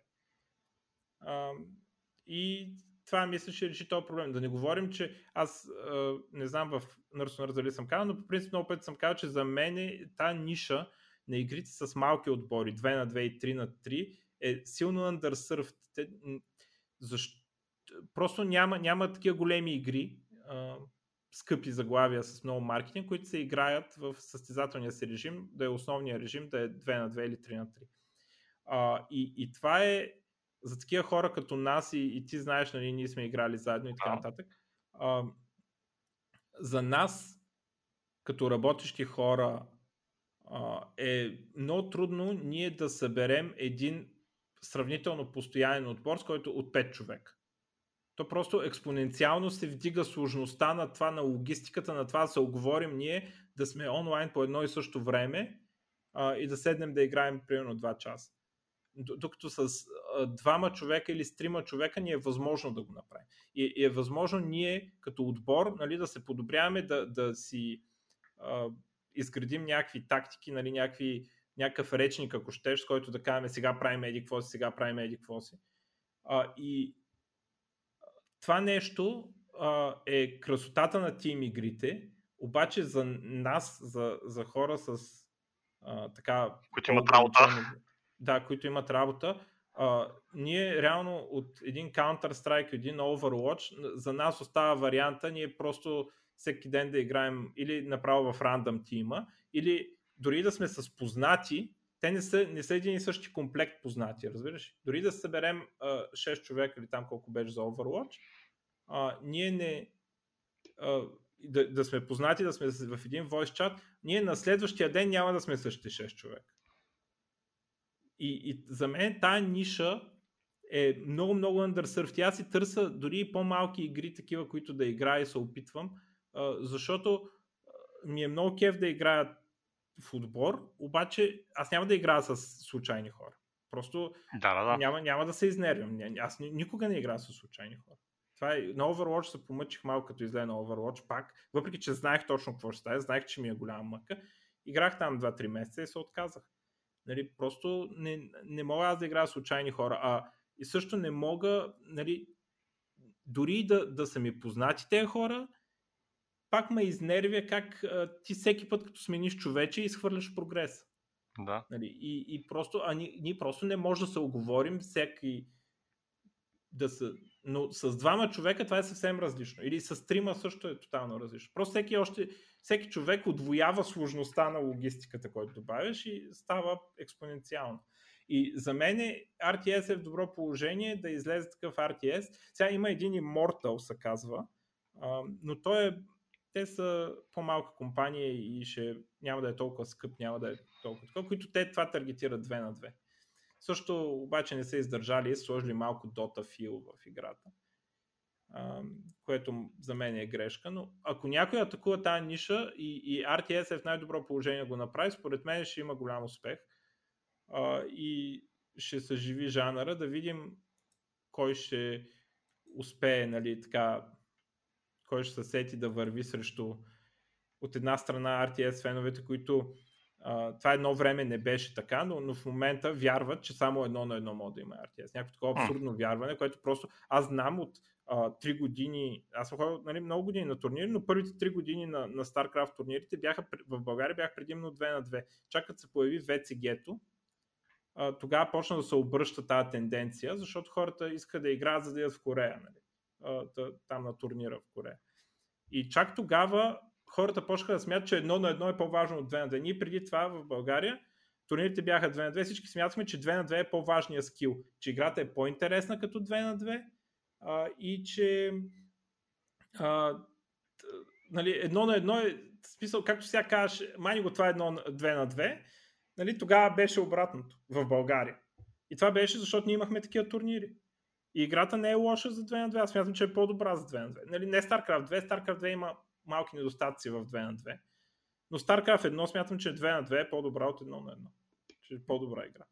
А, и това мисля, че реши този проблем. Да не говорим, че аз а, не знам в Nurse дали съм казал, но по принцип много пъти съм казал, че за мен е тази ниша на игрите с малки отбори, 2 на 2 и 3 на 3, е силно underserved. Те, защо? Просто няма, няма такива големи игри, а, скъпи заглавия с много маркетинг, които се играят в състезателния си режим, да е основния режим, да е 2 на 2 или 3 на 3. А, и, и това е за такива хора като нас и, и ти знаеш, нали, ние сме играли заедно и така нататък. А, за нас, като работещи хора, а, е много трудно ние да съберем един сравнително постоянен отбор, с който от 5 човека. То просто експоненциално се вдига сложността на това, на логистиката, на това да се оговорим ние, да сме онлайн по едно и също време а, и да седнем да играем примерно 2 часа. Докато с двама човека или с трима човека ни е възможно да го направим. И, и е възможно ние като отбор нали, да се подобряваме, да, да си а, изградим някакви тактики, нали, някакви, някакъв речник, ако щеш, с който да кажем сега правим еди какво си, сега правим еди какво си. А, и това нещо а, е красотата на тим игрите, обаче за нас, за, за хора с а, така... Които имат работа. Да, които имат работа. А, ние реално от един Counter-Strike, един Overwatch, за нас остава варианта, ние просто всеки ден да играем или направо в рандъм тима, или дори да сме с познати, те не са, не са един и същи комплект познати, разбираш? Дори да съберем а, 6 човека или там колко беше за Overwatch, а, ние не а, да, да сме познати, да сме в един voice chat, ние на следващия ден няма да сме същите 6 човека. И, и за мен тая ниша е много, много underserved. Аз си търся дори и по-малки игри, такива, които да играя и се опитвам, защото ми е много кеф да играя в отбор, обаче аз няма да играя с случайни хора. Просто да, да, да. Няма, няма да се изнервям. Аз никога не играя с случайни хора. Това е, на Overwatch се помъчих малко като излезе на Overwatch пак, въпреки че знаех точно какво ще стане, знаех, че ми е голяма мъка. Играх там 2-3 месеца и се отказах. Нали, просто не, не мога аз да играя случайни хора. А и също не мога, нали, дори да, да са ми познати тези хора, пак ме изнервя как а, ти всеки път, като смениш човече, изхвърляш прогрес. Да. Нали, и, и просто, а ние, ние просто не може да се оговорим всеки да са, но с двама човека това е съвсем различно. Или с трима също е тотално различно. Просто всеки, още, всеки човек отвоява сложността на логистиката, който добавяш и става експоненциално. И за мен RTS е в добро положение да излезе такъв RTS. Сега има един Immortal, се казва, но той е те са по-малка компания и ще, няма да е толкова скъп, няма да е толкова такова, които те това таргетират 2 на 2. Също обаче не са издържали и сложили малко Dota feel в играта, което за мен е грешка, но ако някой атакува тази ниша и, и RTS е в най-добро положение го направи, според мен ще има голям успех. И ще съживи жанъра, да видим кой ще успее, нали, така, кой ще се сети да върви срещу от една страна RTS феновете, които Uh, това едно време не беше така, но, но в момента вярват, че само едно на едно може да има RTS. Някакво такова абсурдно вярване, което просто аз знам от три uh, години, аз съм ходил нали, много години на турнири, но първите три години на, на StarCraft турнирите бяха в България бях предимно 2 на 2. Чакат се появи VCG-то, uh, тогава почна да се обръща тази тенденция, защото хората искат да играят за да идат в Корея, нали? там на турнира в Корея. И чак тогава хората почнаха да смятат, че едно на едно е по-важно от 2 на 2. Ние преди това в България турнирите бяха 2 на 2, всички смятахме, че 2 на 2 е по-важният скил, че играта е по-интересна като 2 на 2 а, и че а, нали, едно на едно е смисъл, както сега кажеш, мани го това е едно 2 на 2, нали, тогава беше обратното в България. И това беше защото ние имахме такива турнири. И играта не е лоша за 2 на 2, аз смятам, че е по-добра за 2 на 2. Нали, не StarCraft 2, StarCraft 2 има малки недостатъци в 2 на 2. Но StarCraft 1 смятам, че 2 на 2 е по-добра от 1 на 1. Че е по-добра игра.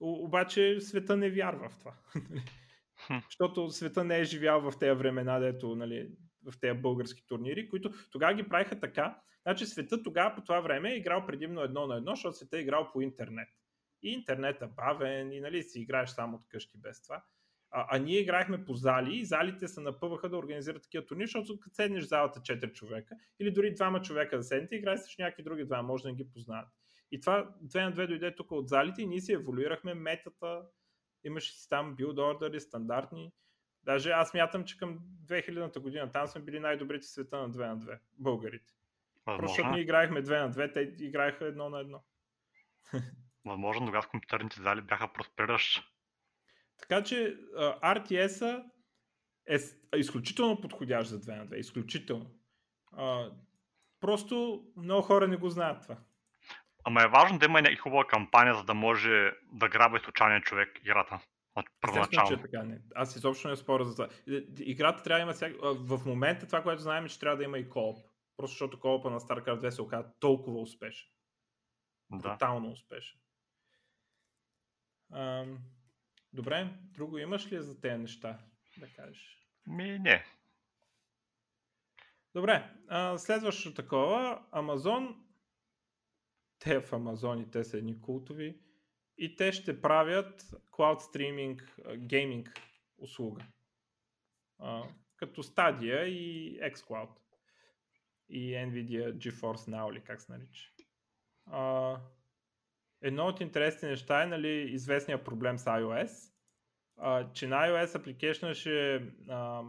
О, обаче света не вярва в това. Защото света не е живял в тези времена, дето, нали, в тези български турнири, които тогава ги правиха така. Значи света тогава по това време е играл предимно едно на едно, защото света е играл по интернет. И интернет е бавен, и нали си играеш само от къщи без това. А, а ние играхме по зали и залите се напъваха да организират такива турнири, защото като седнеш в залата 4 човека или дори двама човека да седнете, играеш с някакви други два, може да не ги познават. И това 2 на 2 дойде тук от залите и ние си еволюирахме метата, имаше си там билд ордери, стандартни, Даже аз мятам, че към 2000-та година там сме били най-добрите света на 2 на 2, българите. Възможно. Просто защото ние играехме 2 на 2, те играеха едно на едно. Възможно, тогава компютърните зали бяха просперащи. Така че RTS-а е изключително подходящ за 2 на 2. Изключително. А, просто много хора не го знаят това. Ама е важно да има и хубава кампания, за да може да грабва и случайния човек играта. Естествено, че е така. Не. Аз изобщо не споря за това. Играта трябва да има всяк... В момента това, което знаем, е, че трябва да има и кооп. Просто защото коопа на StarCraft 2 се оказа толкова успешен. Да. Тотално успешен. Ам... Добре, друго имаш ли за тези неща да кажеш? Ми, не. Добре, а, следващото такова, Амазон, те в Амазон и те са едни култови, и те ще правят Cloud Streaming гейминг услуга. А, като Stadia и xCloud. И Nvidia GeForce Now, или как се нарича. А, едно от интересните неща е нали, известния проблем с iOS, а, че на iOS application ще а,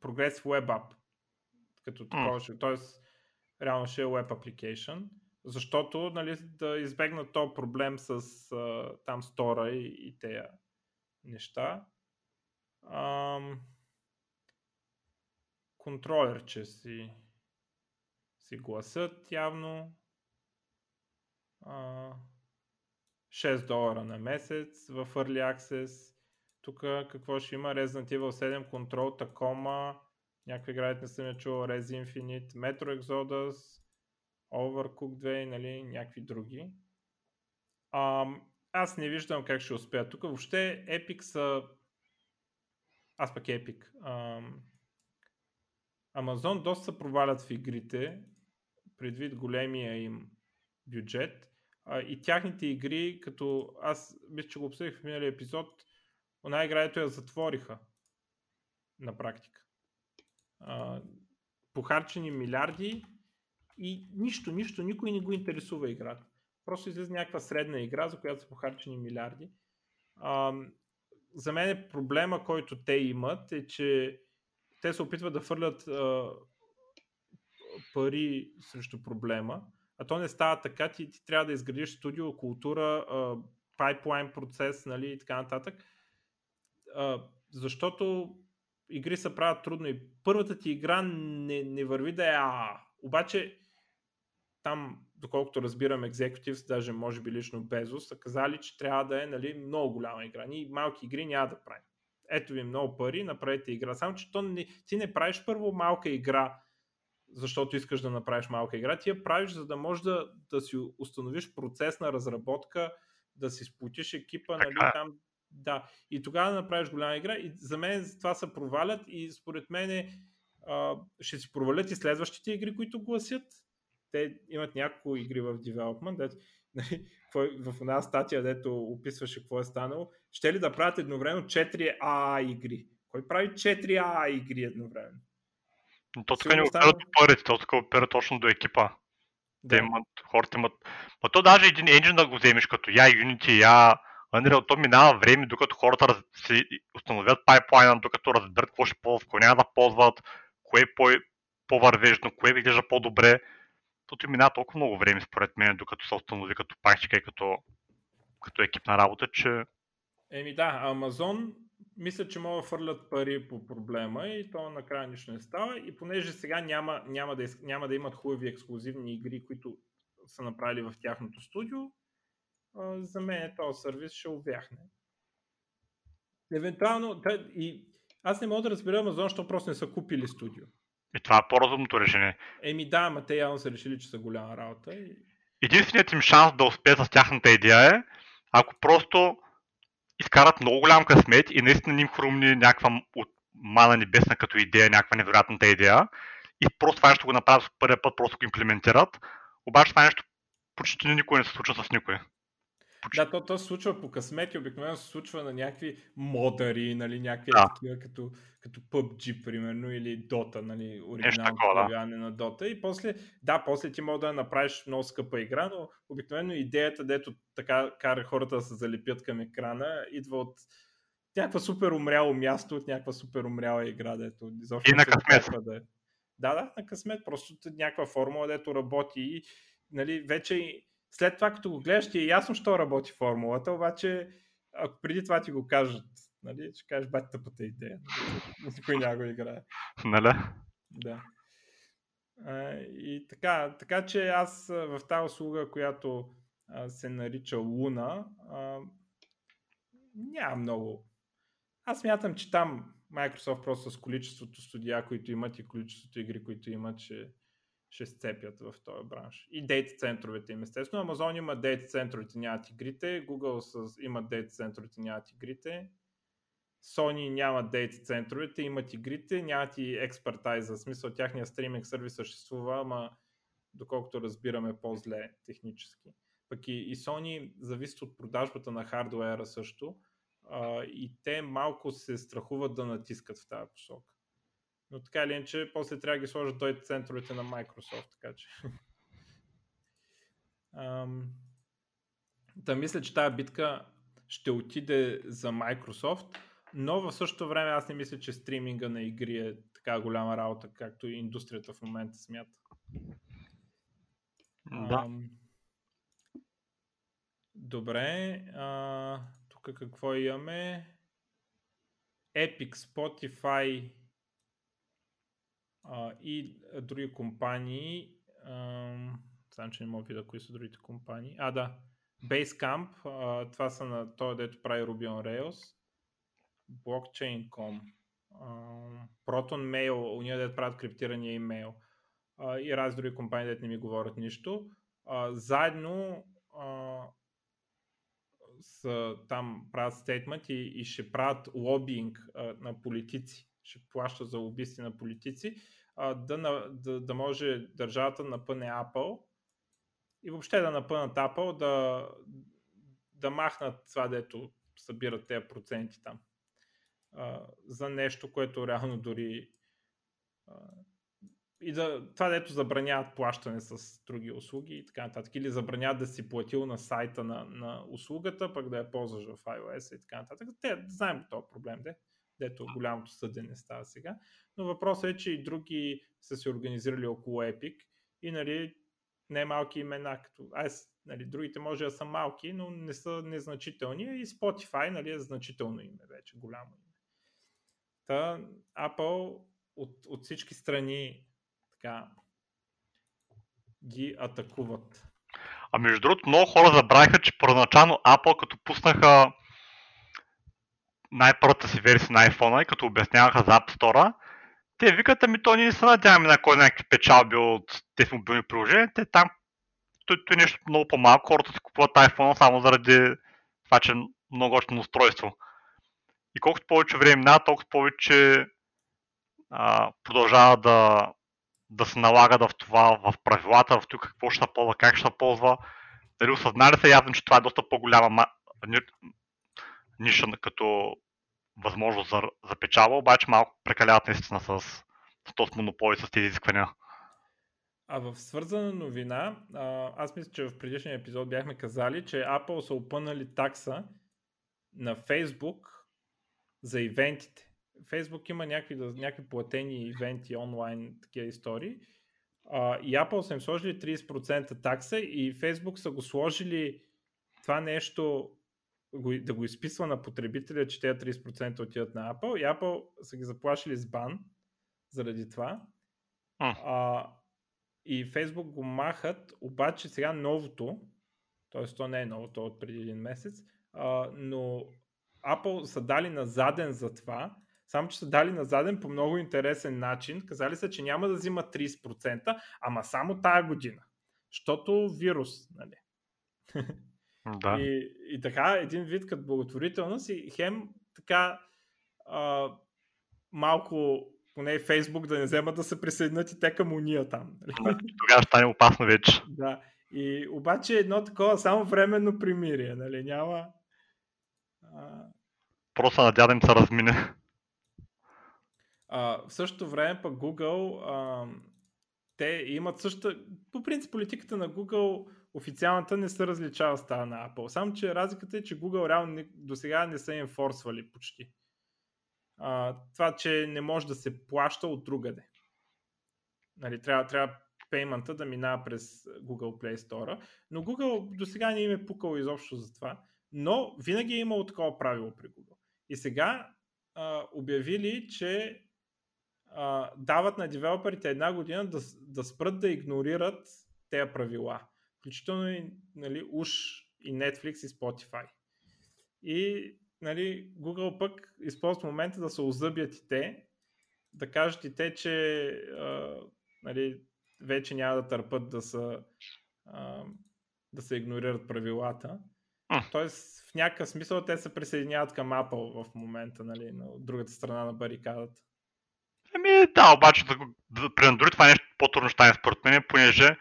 Progressive Web App. Като такова ще, т.е. реално ще е Web Application защото нали, да избегнат този проблем с а, там стора и, и тези неща. Ам... Контролерче си, си гласът явно. А, 6 долара на месец в Early Access. Тук какво ще има? Resident Evil 7 Control, Tacoma, някакви играят не съм я чувал, Res Infinite, Metro Exodus, Overcooked 2 и нали, някакви други. А, аз не виждам как ще успея. Тук въобще Epic са... Аз пък Epic. А, Amazon доста провалят в игрите, предвид големия им бюджет. И тяхните игри, като аз мисля, че го обсъдих в миналия епизод, една игра, я затвориха на практика. А, похарчени милиарди и нищо, нищо, никой не го интересува играта. Просто излиза някаква средна игра, за която са похарчени милиарди. А, за мен е проблема, който те имат, е, че те се опитват да фърлят а, пари срещу проблема, а то не става така, ти, ти трябва да изградиш студио, култура, пайплайн процес нали, и така нататък. А, защото игри се правят трудно и първата ти игра не, не върви да е а. Обаче там, доколкото разбирам, Executives, даже може би лично Безос, са казали, че трябва да е нали, много голяма игра. Ние малки игри няма да правим. Ето ви много пари, направете игра. Само, че то не, ти не правиш първо малка игра, защото искаш да направиш малка игра. Ти я правиш, за да можеш да, да си установиш процес на разработка, да си сплутиш екипа, нали, там, да. И тогава да направиш голяма игра. И за мен това се провалят и според мен ще си провалят и следващите игри, които гласят те имат няколко игри в development, дето, нали, в една статия, дето описваше какво е станало, ще ли да правят едновременно 4 А игри? Кой прави 4 А игри едновременно? Но то така не опират до парите, то така опира точно до екипа. Да. Те имат, хората имат... Ма то даже един енджин да го вземеш като я Unity, я Unreal, то минава време, докато хората раз... си установят пайплайна, докато разберат какво ще ползват, какво няма да ползват, кое е по- по-вървежно, кое изглежда по-добре. Защото минава толкова много време, според мен, докато се установи като практика и като, като екипна работа, че... Еми да, Амазон мисля, че могат да фърлят пари по проблема и то накрая нищо не става. И понеже сега няма, няма, да, няма да имат хубави ексклюзивни игри, които са направили в тяхното студио, за мен този сервис ще увяхне. Евентуално, да, и аз не мога да разбера Амазон, защото просто не са купили студио. И това е по-разумното решение. Еми да, ама те явно са решили, че са голяма работа. И... Единственият им шанс да успеят с тяхната идея е, ако просто изкарат много голям късмет и наистина ни им хрумни някаква от мана небесна като идея, някаква невероятната идея и просто това нещо го направят първия път, просто го имплементират. Обаче това нещо почти никой не се случва с никой. Да, то, то се случва по късмети, обикновено се случва на някакви модъри, нали, някакви да. такива, като, като PUBG, примерно, или Dota, нали, оригиналното появяване да. на Dota. И после, да, после ти мога да направиш много скъпа игра, но обикновено идеята, дето така кара хората да се залепят към екрана, идва от някаква супер умряло място от някаква супер умряла игра, дето изобщо и на късмет. Да, е. да, да, на късмет, просто някаква формула, дето работи и нали, вече след това, като го гледаш, ти е ясно, що работи формулата, обаче ако преди това ти го кажат, нали, ще кажеш бати тъпата идея. Нали, никой няма го играе. Нали? Да. А, и така, така че аз в тази услуга, която а, се нарича Луна, а, няма много. Аз мятам, че там Microsoft просто с количеството студия, които имат и количеството игри, които имат, ще, ще сцепят в този бранш. И дейта центровете им, естествено. Amazon има дейта центровете, нямат игрите. Google с, имат дейта центровете, нямат игрите. Sony нямат дейта центровете, имат игрите, нямат и експертайза. В смисъл, тяхния стриминг сервис съществува, ама доколкото разбираме по-зле технически. Пък и, и Sony зависят от продажбата на хардуера също а, и те малко се страхуват да натискат в тази посока. Но така или иначе, после трябва да ги сложат той центровете на Microsoft, така че. Ам... Да мисля, че тази битка ще отиде за Microsoft, но в същото време аз не мисля, че стриминга на игри е така голяма работа, както и индустрията в момента смята. Да. Ам... Добре. А тук какво имаме? Epic, Spotify и други компании. Знам, че не мога да видя кои са другите компании. А, да. Basecamp, а, това са на той, дето прави Ruby on Rails. Blockchain.com. Proton Mail, уния дето правят криптирания имейл. А, и раз други компании, дето не ми говорят нищо. А, заедно а, са, там правят стейтмент и, и ще правят лобинг на политици, ще плащат за лобисти на политици, да, да, да може държавата да напъне Apple и въобще да напънат Apple да, да махнат това, дето събират тези проценти там. А, за нещо, което реално дори а, и да, това дето забраняват плащане с други услуги и така нататък. Или забраняват да си платил на сайта на, на услугата, пък да я ползваш в iOS и така нататък. Те знаем този проблем, де, дето голямото съдене става сега. Но въпросът е, че и други са се организирали около Epic и нали, не малки имена, като аз, нали, другите може да са малки, но не са незначителни и Spotify нали, е значително име вече, голямо име. Та Apple от, от всички страни така ги атакуват. А между другото, много хора забравиха, че първоначално Apple, като пуснаха най-първата си версия на iPhone и като обясняваха за App Store, те викат, ами то ние не се надяваме на кой някакви печалби от тези мобилни приложения, те там той, той е нещо много по-малко, хората си купуват iPhone само заради това, че е много още устройство. И колкото повече време минава, толкова повече а, продължава да, да се налага в това, в правилата, в това какво ще се ползва, как ще ползва. Дали осъзнали се явно, че това е доста по-голяма ниша като възможност за, за печала, обаче малко прекаляват наистина с, с този монопол и с тези изисквания. А в свързана новина, аз мисля, че в предишния епизод бяхме казали, че Apple са опънали такса на Facebook за ивентите. Facebook има някакви, някакви платени ивенти онлайн, такива истории. И Apple са им сложили 30% такса и Facebook са го сложили това нещо да го изписва на потребителя, че тези 30% отиват на Apple и Apple са ги заплашили с бан заради това. А, и Facebook го махат, обаче сега новото, т.е. то не е новото от преди един месец, а, но Apple са дали на заден за това само, че са дали на заден по много интересен начин. Казали са, че няма да взима 30%, ама само тая година. Защото вирус, нали? Да. И, и така, един вид като благотворителност и хем така а, малко поне Фейсбук да не вземат да се присъединят и те към уния там. Нали? Тогава стане опасно вече. Да. И обаче едно такова само временно примирие, нали? Няма... А... Просто надядем се размине. А, в същото време пък Google, а, те имат същата, по принцип политиката на Google официалната не се различава с тази на Apple. Само, че разликата е, че Google реално до сега не са им форсвали почти. А, това, че не може да се плаща от другаде. Нали, трябва, трябва пеймента да минава през Google Play Store. Но Google до сега не им е пукал изобщо за това. Но винаги е имало такова правило при Google. И сега а, обявили, че а, дават на девелоперите една година да, да спрат да игнорират тези правила. Включително и нали, уж и Netflix и Spotify. И нали, Google пък използват момента да се озъбят и те, да кажат и те, че а, нали, вече няма да търпат да са а, да се игнорират правилата. Тоест, в някакъв смисъл те се присъединяват към Apple в момента, нали, на другата страна на барикадата. Еми, да, обаче да, да, при Android това нещо по-трудно ще стане според мен, понеже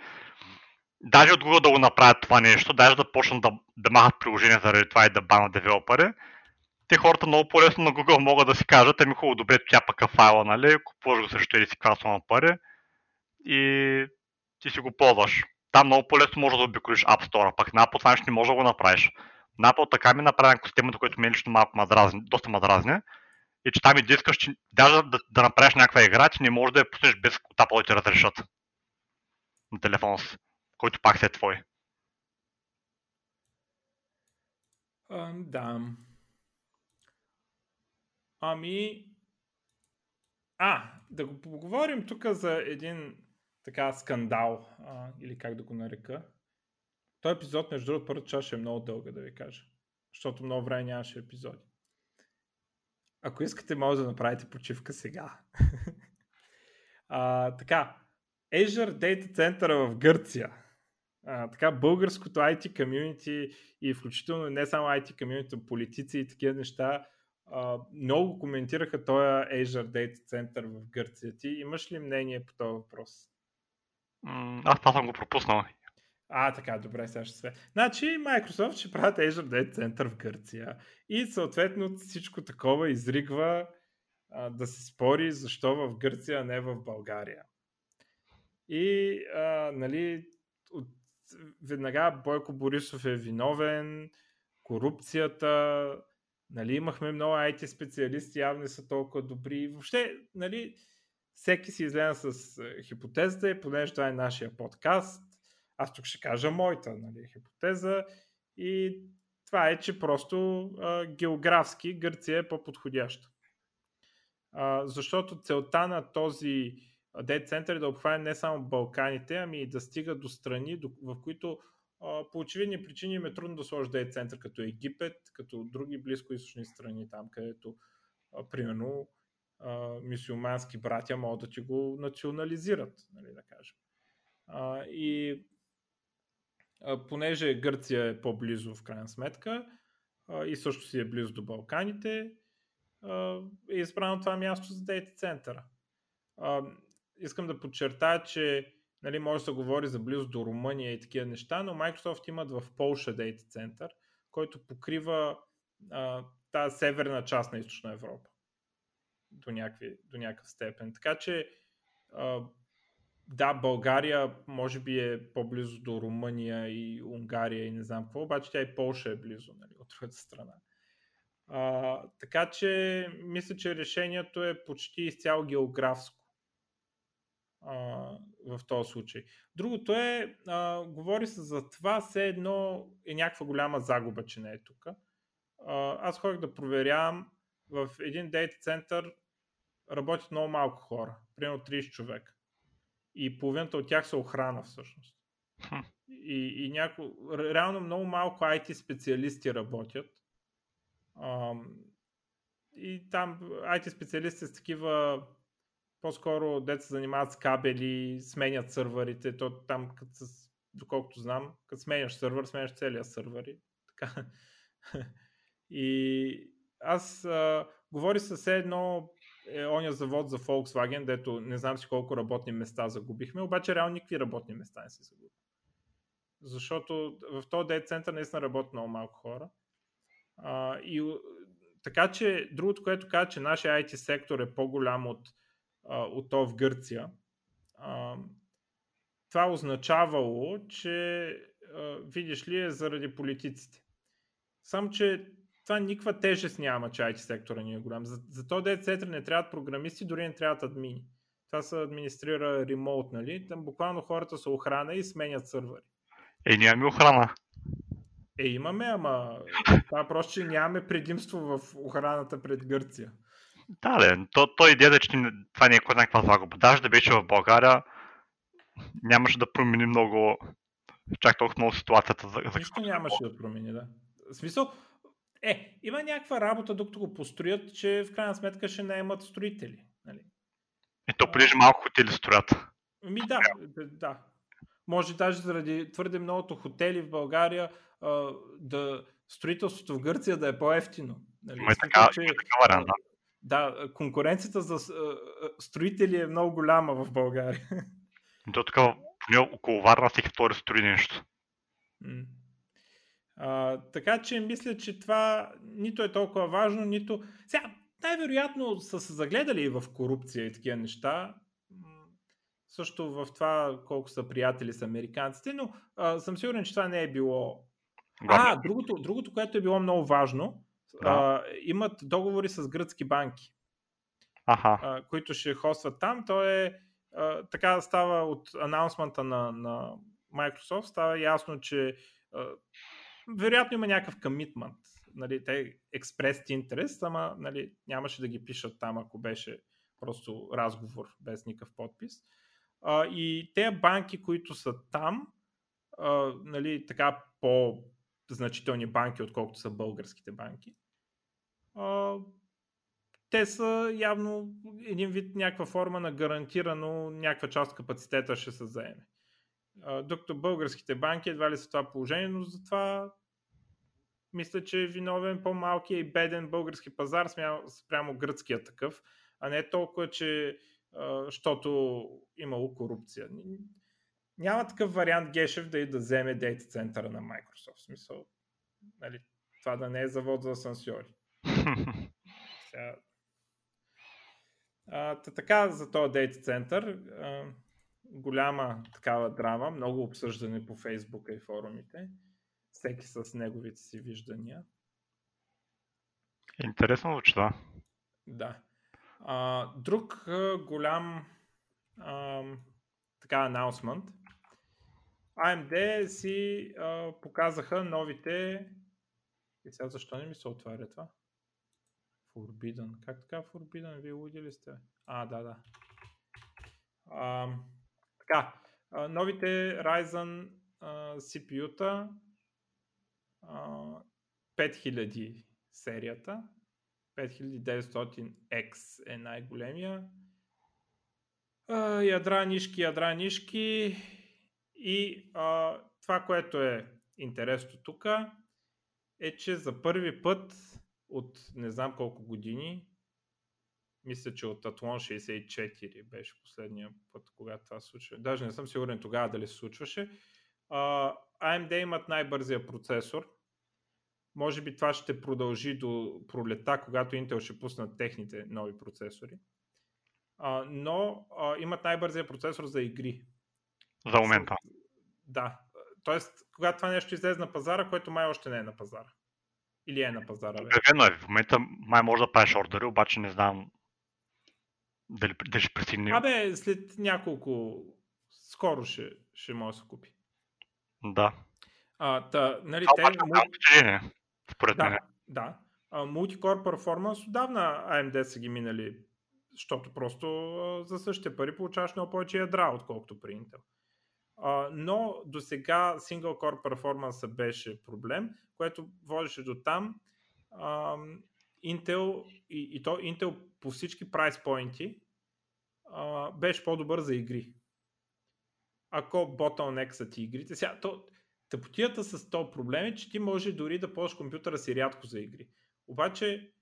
даже от Google да го направят това нещо, даже да почнат да, да махат приложения заради това и да банат девелопери, те хората много по-лесно на Google могат да си кажат, ами хубаво, добре, тя пък е файла, нали, купуваш го срещу или си на пари и ти си го ползваш. Там много по-лесно може да обиколиш App Store, пък на Apple това не може да го направиш. На Apple така ми направи системата, което е лично малко мадразни, доста мадразни, и че там и да искаш, че даже да, да направиш някаква игра, че не можеш да я пуснеш без от Apple да ти разрешат. На телефона си, който пак е твой. А, да. Ами, а, да го поговорим тук за един така скандал, а, или как да го нарека. Той епизод, между другото, първата част е много дълга, да ви кажа. Защото много време нямаше епизоди. Ако искате, може да направите почивка сега. а, така, Azure Data Center в Гърция. А, така, българското IT комьюнити и включително не само IT комьюнити, политици и такива неща а, много коментираха този Azure Data Center в Гърция. Ти имаш ли мнение по този въпрос? Аз това съм го пропуснал. А, така, добре, сега ще се. Значи Microsoft ще правят Azure Data Center в Гърция и съответно всичко такова изригва а, да се спори защо в Гърция, а не в България. И, а, нали, от, веднага Бойко Борисов е виновен, корупцията, нали, имахме много IT специалисти, явно не са толкова добри. Въобще, нали, всеки си излезе с хипотезата и понеже това е нашия подкаст, аз тук ще кажа моята нали, хипотеза и това е, че просто а, географски Гърция е по-подходяща. А, защото целта на този дет център е да обхване не само Балканите, ами и да стига до страни, в които а, по очевидни причини им е трудно да сложи дет център като Египет, като други близкоисточни страни, там където а, примерно мисиомански братя могат да ти го национализират, нали, да кажем. А, и понеже Гърция е по-близо в крайна сметка и също си е близо до Балканите, е избрано това място за дейта центъра. Искам да подчертая, че нали, може да се говори за близо до Румъния и такива неща, но Microsoft имат в Полша дейта център, който покрива тази северна част на Източна Европа до, някакви, до някакъв степен. Така че да, България може би е по-близо до Румъния и Унгария и не знам какво, обаче тя и Полша е близо нали, от другата страна. А, така че мисля, че решението е почти изцяло географско а, в този случай. Другото е, а, говори се за това, все едно е някаква голяма загуба, че не е тук. аз ходих да проверявам в един дейта център работят много малко хора, примерно 30 човека и половината от тях са охрана всъщност. И, и няко... реално много малко IT специалисти работят. Ам, и там IT специалисти с такива по-скоро деца занимават с кабели, сменят сървърите, то там, като с, доколкото знам, като сменяш сървър, сменяш целия сървър. И, така. и аз а, говори със едно е оня завод за Volkswagen, дето не знам си колко работни места загубихме, обаче реално никакви работни места не се загубят. Защото в този дейт център наистина работят много малко хора. А, и така че другото, което казва, че нашия IT сектор е по-голям от, от то в Гърция, а, това означавало, че видиш ли, е заради политиците. Само, че това никаква тежест няма, че IT сектора ни е голям. За, за то център не трябват програмисти, дори не трябват админи. Това се администрира ремоут, нали? Там буквално хората са охрана и сменят сървъри. Е, нямаме охрана. Е, имаме, ама това просто, че нямаме предимство в охраната пред Гърция. Да, де, то, той идея, че това не е някаква загуба. Да беше в България, нямаше да промени много, чак толкова много ситуацията. За, за Нищо нямаше да промени, да. В смисъл, е, има някаква работа, докато го построят, че в крайна сметка ще наемат строители. Нали? И то понеже малко хотели строят. Ми да, да. Може даже заради твърде многото хотели в България а, да строителството в Гърция да е по-ефтино. Нали? Има, така, че, има така вариант, да. Да, конкуренцията за строители е много голяма в България. То така, поне около Варна всеки втори строи нещо. А, така че мисля, че това нито е толкова важно, нито... Сега, най-вероятно са се загледали и в корупция и такива неща. Също в това колко са приятели с американците, но а, съм сигурен, че това не е било. А, другото, другото, което е било много важно, да. а, имат договори с гръцки банки, Аха. А, които ще хостват там. То е а, така става от анонсмента на, на Microsoft, става ясно, че а, вероятно има някакъв комитмент. Нали, те експрес интерес, ама нали, нямаше да ги пишат там, ако беше просто разговор без никакъв подпис. А, и те банки, които са там, а, нали, така по-значителни банки, отколкото са българските банки, те са явно един вид някаква форма на гарантирано някаква част от капацитета ще се заеме. Докато българските банки едва ли са това положение, но затова мисля, че е виновен по-малкият и беден български пазар спрямо гръцкия такъв, а не толкова, че защото имало корупция. Няма такъв вариант Гешев да и да вземе дейта центъра на Microsoft. В смисъл, нали, това да не е завод за асансьори. А, така за този дейта център. А, голяма такава драма, много обсъждане по Фейсбука и форумите. Всеки с неговите си виждания. Интересно звучи това. Да. А, друг а, голям а, така анонсмент. AMD си а, показаха новите и сега защо не ми се отваря това? Forbidden. Как така Forbidden? Вие луди ли сте? А, да, да. А, така, новите Ryzen а, CPU-та а, 5000 серията 5900X е най-големия. А, ядра нишки, ядра нишки и а, това, което е интересно тук е, че за първи път от не знам колко години, мисля, че от Athlon 64 беше последния път, когато това случва. Даже не съм сигурен тогава дали се случваше. А, AMD имат най-бързия процесор, може би това ще продължи до пролета, когато Intel ще пуснат техните нови процесори. Но имат най-бързия процесор за игри. За момента. Да. Тоест, когато това нещо излезе на пазара, което май още не е на пазара. Или е на пазара. Обявено е. В момента май може да правиш ордери, обаче не знам дали, дали ще пристигне. Абе, след няколко... Скоро ще, ще може да се купи. Да. А, та, нали, те... Обаче, според да, мен. Да. А, Multicore Performance отдавна AMD са ги минали, защото просто а, за същите пари получаваш много повече ядра, отколкото при Intel. Но до сега Single Core Performance беше проблем, което водеше до там Intel и, и то Intel по всички прайс поинти беше по-добър за игри. Ако bottleneck са ти игрите, сега, то, Тъпотията с този проблем е, че ти може дори да ползваш компютъра си рядко за игри. Обаче,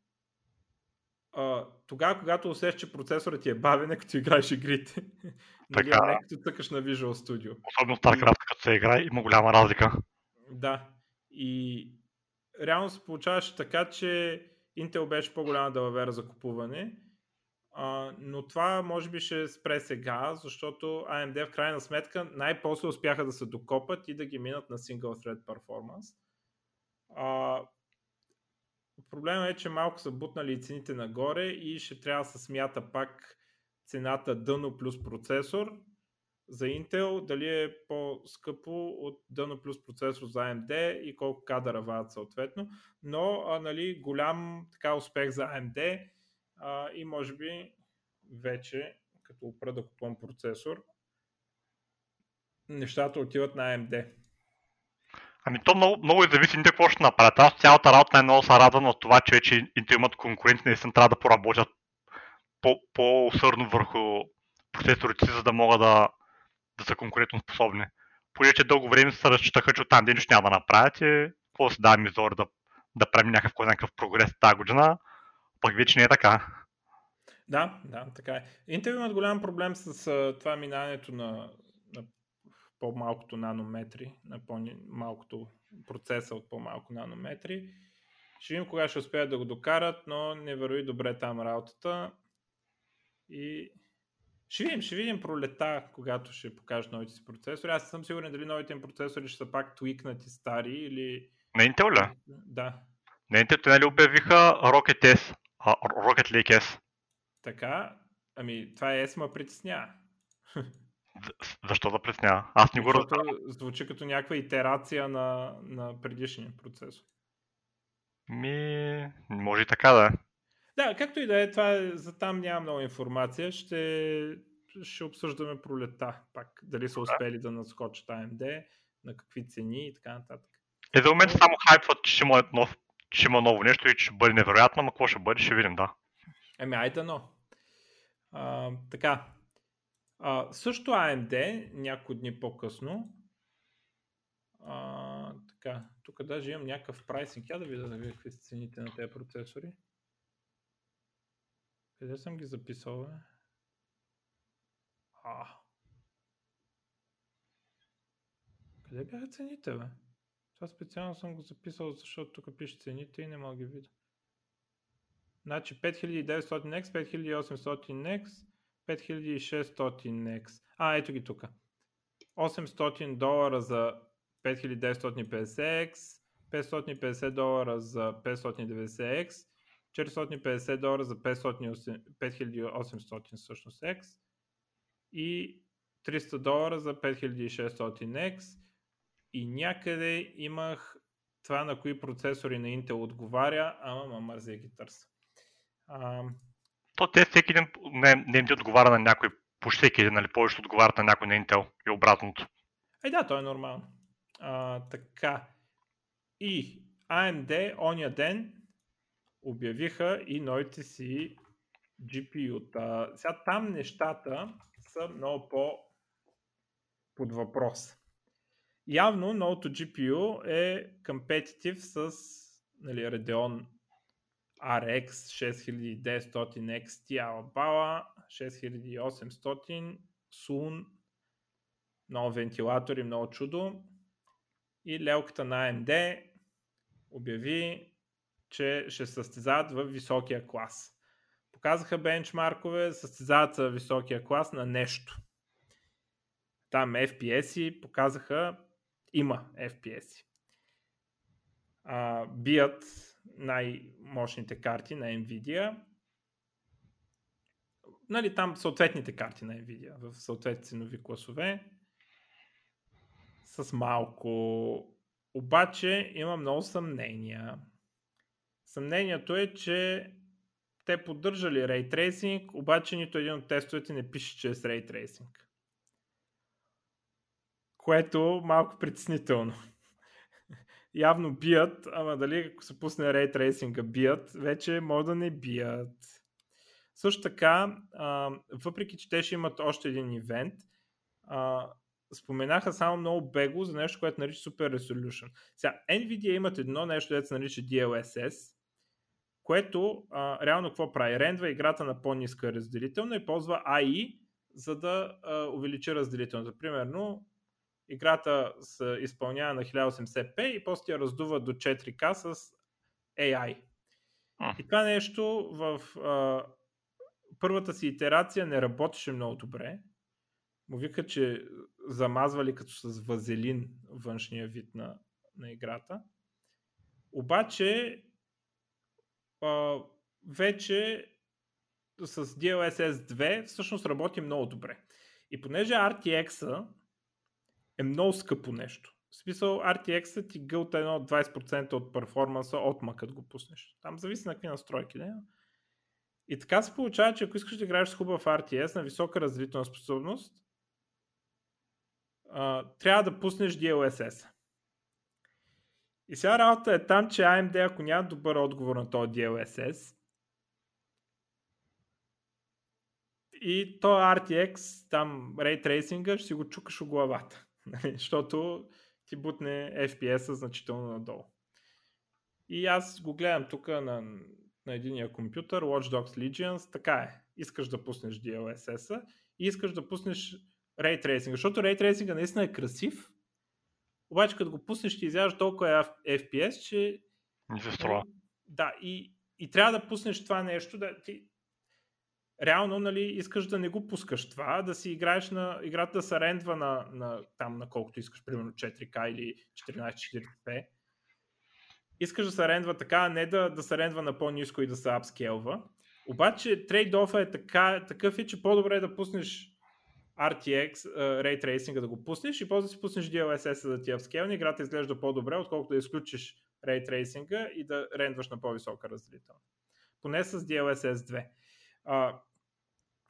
а, тогава, когато усещаш, че процесорът ти е бавен, е като играеш игрите. нали, така, не като цъкаш на Visual Studio. Особено StarCraft, като се играе, има голяма разлика. Да. И реално се получаваше така, че Intel беше по-голяма далавера за купуване. а, но това може би ще спре сега, защото AMD в крайна сметка най-после успяха да се докопат и да ги минат на Single Thread Performance. А, проблема е, че малко са бутнали цените нагоре и ще трябва да се смята пак цената дъно плюс процесор за Intel, дали е по-скъпо от дъно плюс процесор за AMD и колко кадъра вадят съответно, но а, нали, голям така успех за AMD а, и може би вече, като опра да купувам процесор, нещата отиват на AMD. Ами то много, много и зависи какво ще направят. Аз цялата работа най-много се радвам на това, че вече Intel имат конкуренти, наистина трябва да поработят по-усърдно върху процесорите си, за да могат да, да са конкурентно способни. Понеже че дълго време се разчитаха, че оттам ден няма да направят и какво се дава мизор да, да правим някакъв, някакъв прогрес тази година, пък вече не е така. Да, да, така е. Intel имат голям проблем с това минането на, на по-малкото нанометри, на по-малкото процеса от по-малко нанометри. Ще видим кога ще успеят да го докарат, но не върви добре там работата. И ще видим, ще видим пролета, когато ще покажат новите си процесори. Аз съм сигурен дали новите им процесори ще са пак твикнати стари или... На Intel ли? Да. На Intel те нали обявиха Rocket S, а, Rocket Lake S. Така, ами това е S ма притеснява. Защо да притеснява? Аз не го разбирам. Звучи като някаква итерация на, на предишния процесор. Ми, може и така да е. Да, както и да е, това е, за там няма много информация. Ще, ще обсъждаме пролета пак. Дали са успели да надскочат AMD, на какви цени и така нататък. Е, за момента само хайпват, че ще има, нов, че има ново нещо и че ще бъде невероятно, но какво ще бъде, ще видим, да. Еми, айде но. А, така. А, също AMD, няколко дни по-късно, а, така, тук даже имам някакъв прайсинг. Я да видя да какви са цените на тези процесори. Къде съм ги записал, бе? А. Къде бяха цените, бе? Това специално съм го записал, защото тук пише цените и не мога ги видя. Значи 5900X, 5800X, 5600X. А, ето ги тук. 800 долара за 5950X, 550 долара за 590X 450 долара за 500, 5800 всъщност X и 300 долара за 5600X и някъде имах това на кои процесори на Intel отговаря, ама ма мързе ги търса. А... То те всеки ден не, не им отговаря на някой, по всеки един, нали, повече отговарят на някой на Intel и обратното. Е, да, то е нормално. А, така. И AMD оня ден обявиха и новите си GPU-та. Сега там нещата са много по под въпрос. Явно новото GPU е competitive с нали, Radeon RX 6900X Ti Alabama 6800 Sun много вентилатори, много чудо и лелката на AMD обяви че ще състезават в високия клас. Показаха бенчмаркове, състезават в високия клас на нещо. Там FPS-и показаха, има FPS-и. А, бият най-мощните карти на Nvidia. Нали, там съответните карти на Nvidia в съответни ценови класове. С малко. Обаче има много съмнения. Съмнението е, че те поддържали Ray Tracing, обаче нито един от тестовете не пише, че е с Ray. Което малко притеснително. Явно бият, ама дали ако се пусне Ray Tracing бият, вече могат да не бият. Също така, а, въпреки че те ще имат още един ивент, а, споменаха само много бегло за нещо, което нарича Super Resolution. Сега, NVIDIA имат едно нещо, което се нарича DLSS, което а, реално какво прави? Рендва играта на по-ниска разделителна и ползва AI, за да а, увеличи разделителната. Примерно, играта се изпълнява на 1080p и после я раздува до 4K с AI. И това нещо в а, първата си итерация не работеше много добре. Му вика, че замазвали като с вазелин външния вид на, на играта. Обаче а, вече с DLSS 2 всъщност работи много добре. И понеже RTX е много скъпо нещо. В смисъл RTX ти гълта едно 20% от перформанса от Mac, като го пуснеш. Там зависи на какви настройки. Не? И така се получава, че ако искаш да играеш с хубав RTS на висока разделителна способност, а, трябва да пуснеш DLSS. И сега работа е там, че AMD, ако няма добър отговор на този DLSS, и то RTX, там Ray Tracing, ще си го чукаш у главата. Нали? Защото ти бутне FPS значително надолу. И аз го гледам тук на, на единия компютър, Watch Dogs Legions, така е. Искаш да пуснеш DLSS-а и искаш да пуснеш Ray Tracing, защото Ray Tracing наистина е красив, обаче като го пуснеш ти изяжда толкова FPS, че... Не се струва. Да, и, и трябва да пуснеш това нещо, да ти... Реално, нали, искаш да не го пускаш това, да си играеш на играта да се рендва на, на там на колкото искаш, примерно 4K или 1440p. Искаш да се рендва така, а не да, да се рендва на по-низко и да се апскелва. Обаче трейд-офа е така, такъв е, че по-добре е да пуснеш RTX, uh, Ray Tracing да го пуснеш и после да си пуснеш DLSS да ти апскелни, играта изглежда по-добре, отколкото да изключиш Ray Tracing и да рендваш на по-висока разделителност. Поне с DLSS 2. Uh,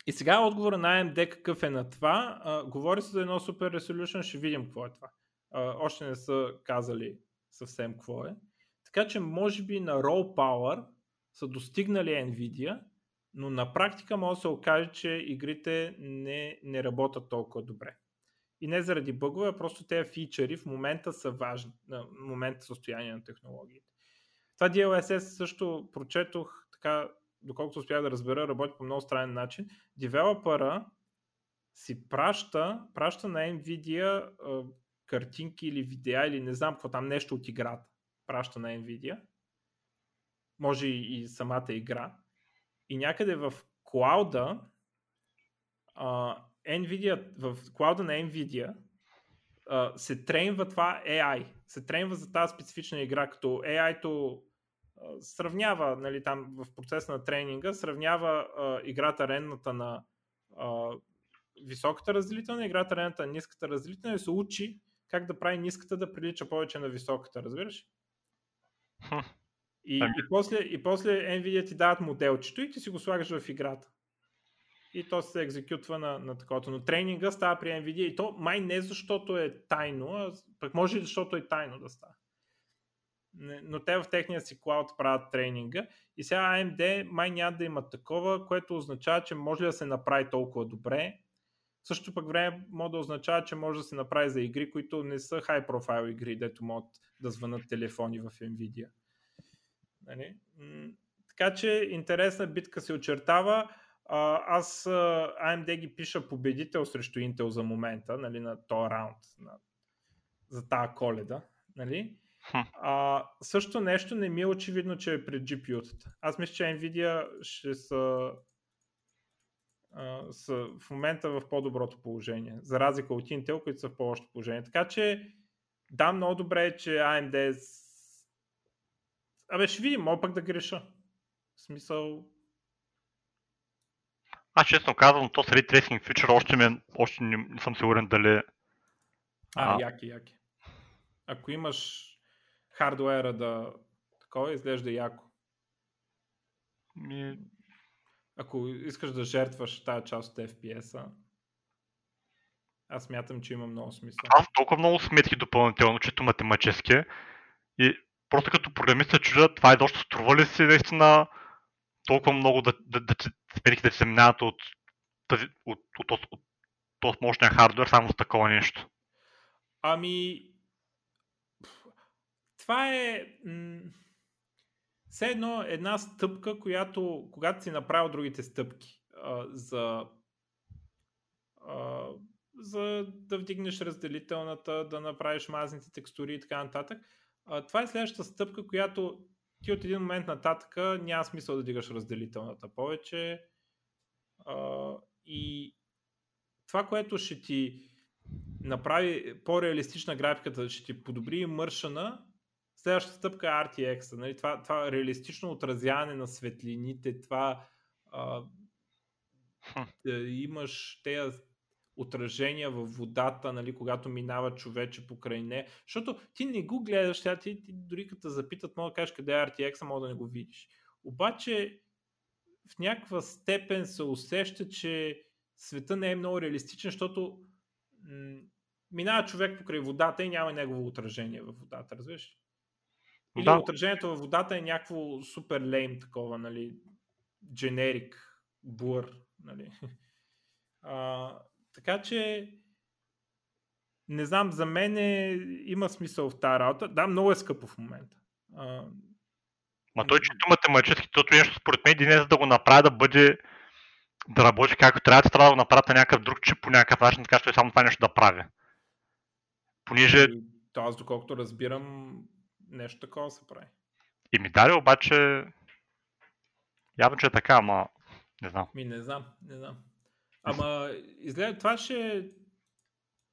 и сега отговора на AMD какъв е на това. Uh, говори се за едно Super Resolution, ще видим какво е това. Uh, още не са казали съвсем какво е. Така че може би на Raw Power са достигнали Nvidia, но на практика може да се окаже, че игрите не, не работят толкова добре. И не заради бъгове, а просто тези фичъри в момента са важни, в момента състояние на технологиите. Това DLSS също прочетох, така, доколкото успях да разбера, работи по много странен начин. Девелопъра си праща, праща на Nvidia а, картинки или видеа или не знам какво там нещо от играта. Праща на Nvidia. Може и, самата игра и някъде в клауда uh, Nvidia, в клауда на Nvidia uh, се тренва това AI. Се тренва за тази специфична игра, като AI-то сравнява, нали, там в процес на тренинга, сравнява uh, играта ренната на uh, високата разделителна, играта ренната на ниската разделителна и се учи как да прави ниската да прилича повече на високата, разбираш? И, и, после, и после Nvidia ти дават моделчето и ти си го слагаш в играта. И то се екзекютва на, на такова. Но тренинга става при Nvidia и то май не защото е тайно, а пък може и защото е тайно да става. Но те в техния си клауд правят тренинга и сега AMD май няма да има такова, което означава, че може да се направи толкова добре. В същото пък време може да означава, че може да се направи за игри, които не са high profile игри, дето могат да звънат телефони в Nvidia. Нали? Така че интересна битка се очертава. Аз AMD ги пиша победител срещу Intel за момента, нали, на този раунд, на, за тази коледа. Нали? А, също нещо не ми е очевидно, че е пред GPU-тата. Аз мисля, че Nvidia ще са, а, са в момента в по-доброто положение, за разлика от Intel, които са в по-лошо положение. Така че да, много добре е, че AMD Абе, ще видим, мога пък да греша. В смисъл... Аз честно казвам, то с Ray Tracing Feature още, ми, още не, не съм сигурен дали... А, а, яки, яки. Ако имаш хардуера да такова, изглежда яко. Ми... Ако искаш да жертваш тази част от FPS-а, аз мятам, че има много смисъл. Аз толкова много сметки допълнително, чето математически и просто като програмист се чудя, това е доста струва ли си наистина толкова много да, да, да, да, да се минават от, тази, от, от, от, от, от мощния хардвер само с такова нещо? Ами, това е м- все едно една стъпка, която, когато си направил другите стъпки а, за, а, за да вдигнеш разделителната, да направиш мазните текстури и така нататък, а, това е следващата стъпка, която ти от един момент нататък няма смисъл да дигаш разделителната повече. А, и това, което ще ти направи по-реалистична графиката, ще ти подобри мършана, следващата стъпка е RTX. Нали? Това, това реалистично отразяване на светлините, това а, да имаш тези отражения във водата, нали, когато минава човече покрай не. Защото ти не го гледаш, тя, ти, ти дори като запитат, мога да кажеш къде е RTX, мога да не го видиш. Обаче в някаква степен се усеща, че света не е много реалистичен, защото м- минава човек покрай водата и няма негово отражение във водата, разбираш? Или да. отражението във водата е някакво супер лейм такова, нали, дженерик, буър, нали. А, така че не знам, за мен е, има смисъл в тази работа. Да, много е скъпо в момента. А, Ма той чисто математически, тото нещо според мен един е да го направя да бъде да работи както трябва, трябва да го направят на някакъв друг чип по някакъв начин, така че само това нещо да прави. Понеже... И, то аз доколкото разбирам, нещо такова се прави. И ми даде обаче явно, че е така, ама не знам. Ми не знам, не знам. Ама изгледа това ще,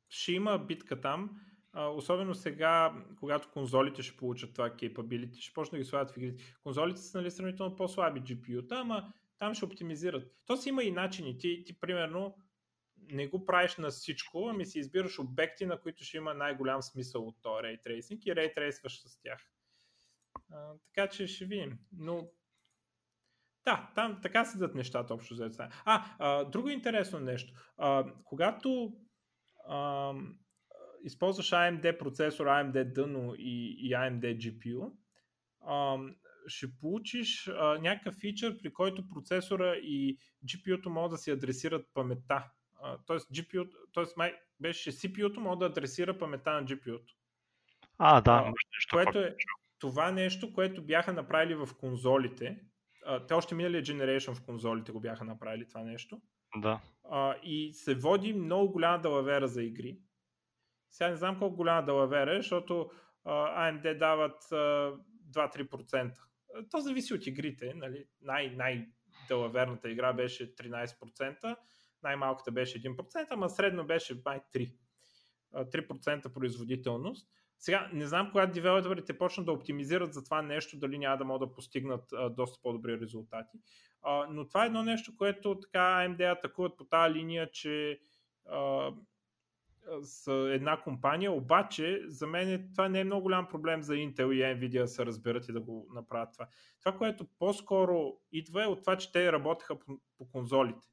ще има битка там. А, особено сега, когато конзолите ще получат това capability, ще почне да ги слагат в игрите. Конзолите са нали, сравнително по-слаби GPU-та, ама там ще оптимизират. То си има и начини. Ти, ти примерно не го правиш на всичко, ами си избираш обекти, на които ще има най-голям смисъл от този Ray Tracing и Ray Trace с тях. А, така че ще видим. Но да, там така седат нещата общо за А, а, друго интересно нещо. А, когато а, използваш AMD процесор, AMD Dino и, и AMD GPU, а, ще получиш а, някакъв фичър, при който процесора и GPU-то могат да си адресират паметта. Тоест, GPU, тоест май, беше CPU-то може да адресира паметта на GPU-то. А, да. А, което е това нещо, което бяха направили в конзолите. А, те още миналия Generation в конзолите го бяха направили това нещо. Да. А, и се води много голяма далавера за игри. Сега не знам колко голяма далавера е, защото а, AMD дават а, 2-3%. То зависи от игрите. Нали? Най- най-далаверната игра беше 13%, най-малката беше 1%, ама средно беше май 3%. 3% производителност. Сега, не знам кога девелоперите почнат да оптимизират за това нещо, дали няма да могат да постигнат а, доста по-добри резултати. А, но това е едно нещо, което така AMD атакуват по тази линия, че а, с една компания, обаче за мен това не е много голям проблем за Intel и Nvidia да се разберат и да го направят това. Това, което по-скоро идва е от това, че те работеха по, по конзолите.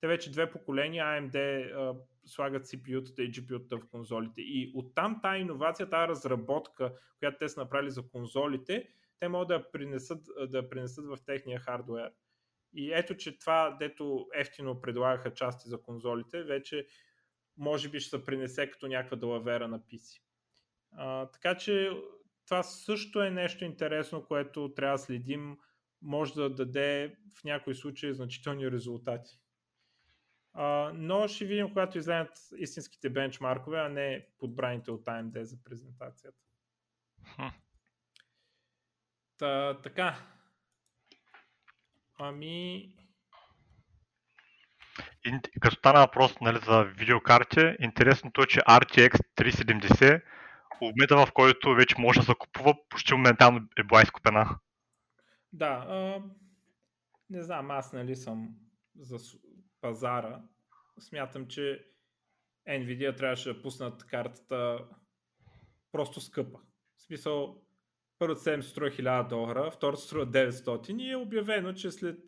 Те вече две поколения AMD а, слагат CPU-тата и GPU-тата в конзолите. И оттам тази иновация, тази разработка, която те са направили за конзолите, те могат да принесат, да принесат в техния хардвер. И ето, че това, дето ефтино предлагаха части за конзолите, вече може би ще се принесе като някаква далавера на PC. А, така че това също е нещо интересно, което трябва да следим. Може да даде в някои случаи значителни резултати. А, но ще видим, когато излезат истинските бенчмаркове, а не подбраните от AMD за презентацията. Та, така. Ами, като стана въпрос нали, за видеокарти, интересното е, че RTX 370 обмета, в който вече може да се купува, почти моментално е била изкупена. Да, а, не знам, аз нали съм за пазара. Смятам, че Nvidia трябваше да пуснат картата просто скъпа. В смисъл, първото 7 струва 1000 долара, второто струва 900 и е обявено, че след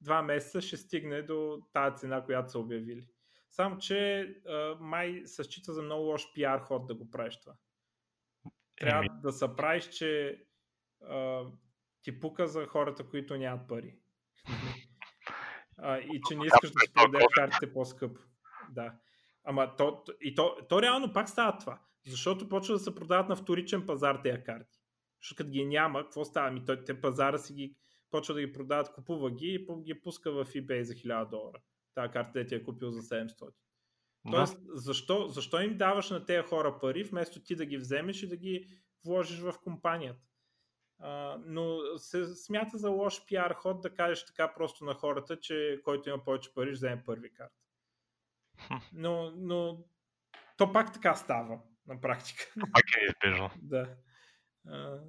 два месеца ще стигне до тази цена, която са обявили. Само, че а, май се счита за много лош пиар ход да го правиш това. Трябва Еми... да се правиш, че а, ти пука за хората, които нямат пари. а, и че не искаш да си продадеш картите по-скъпо. Да. Ама то, и то, то реално пак става това. Защото почва да се продават на вторичен пазар тези карти. Защото като ги няма, какво става? Ми той, те пазара си ги почва да ги продават, купува ги и ги пуска в eBay за 1000 долара. Тази карта ти е купил за 700. Да. Тоест, защо, защо им даваш на тези хора пари, вместо ти да ги вземеш и да ги вложиш в компанията? А, но се смята за лош пиар ход да кажеш така просто на хората, че който има повече пари, ще вземе първи карта. Но, но то пак така става на практика. Пак е неизбежно. да. А,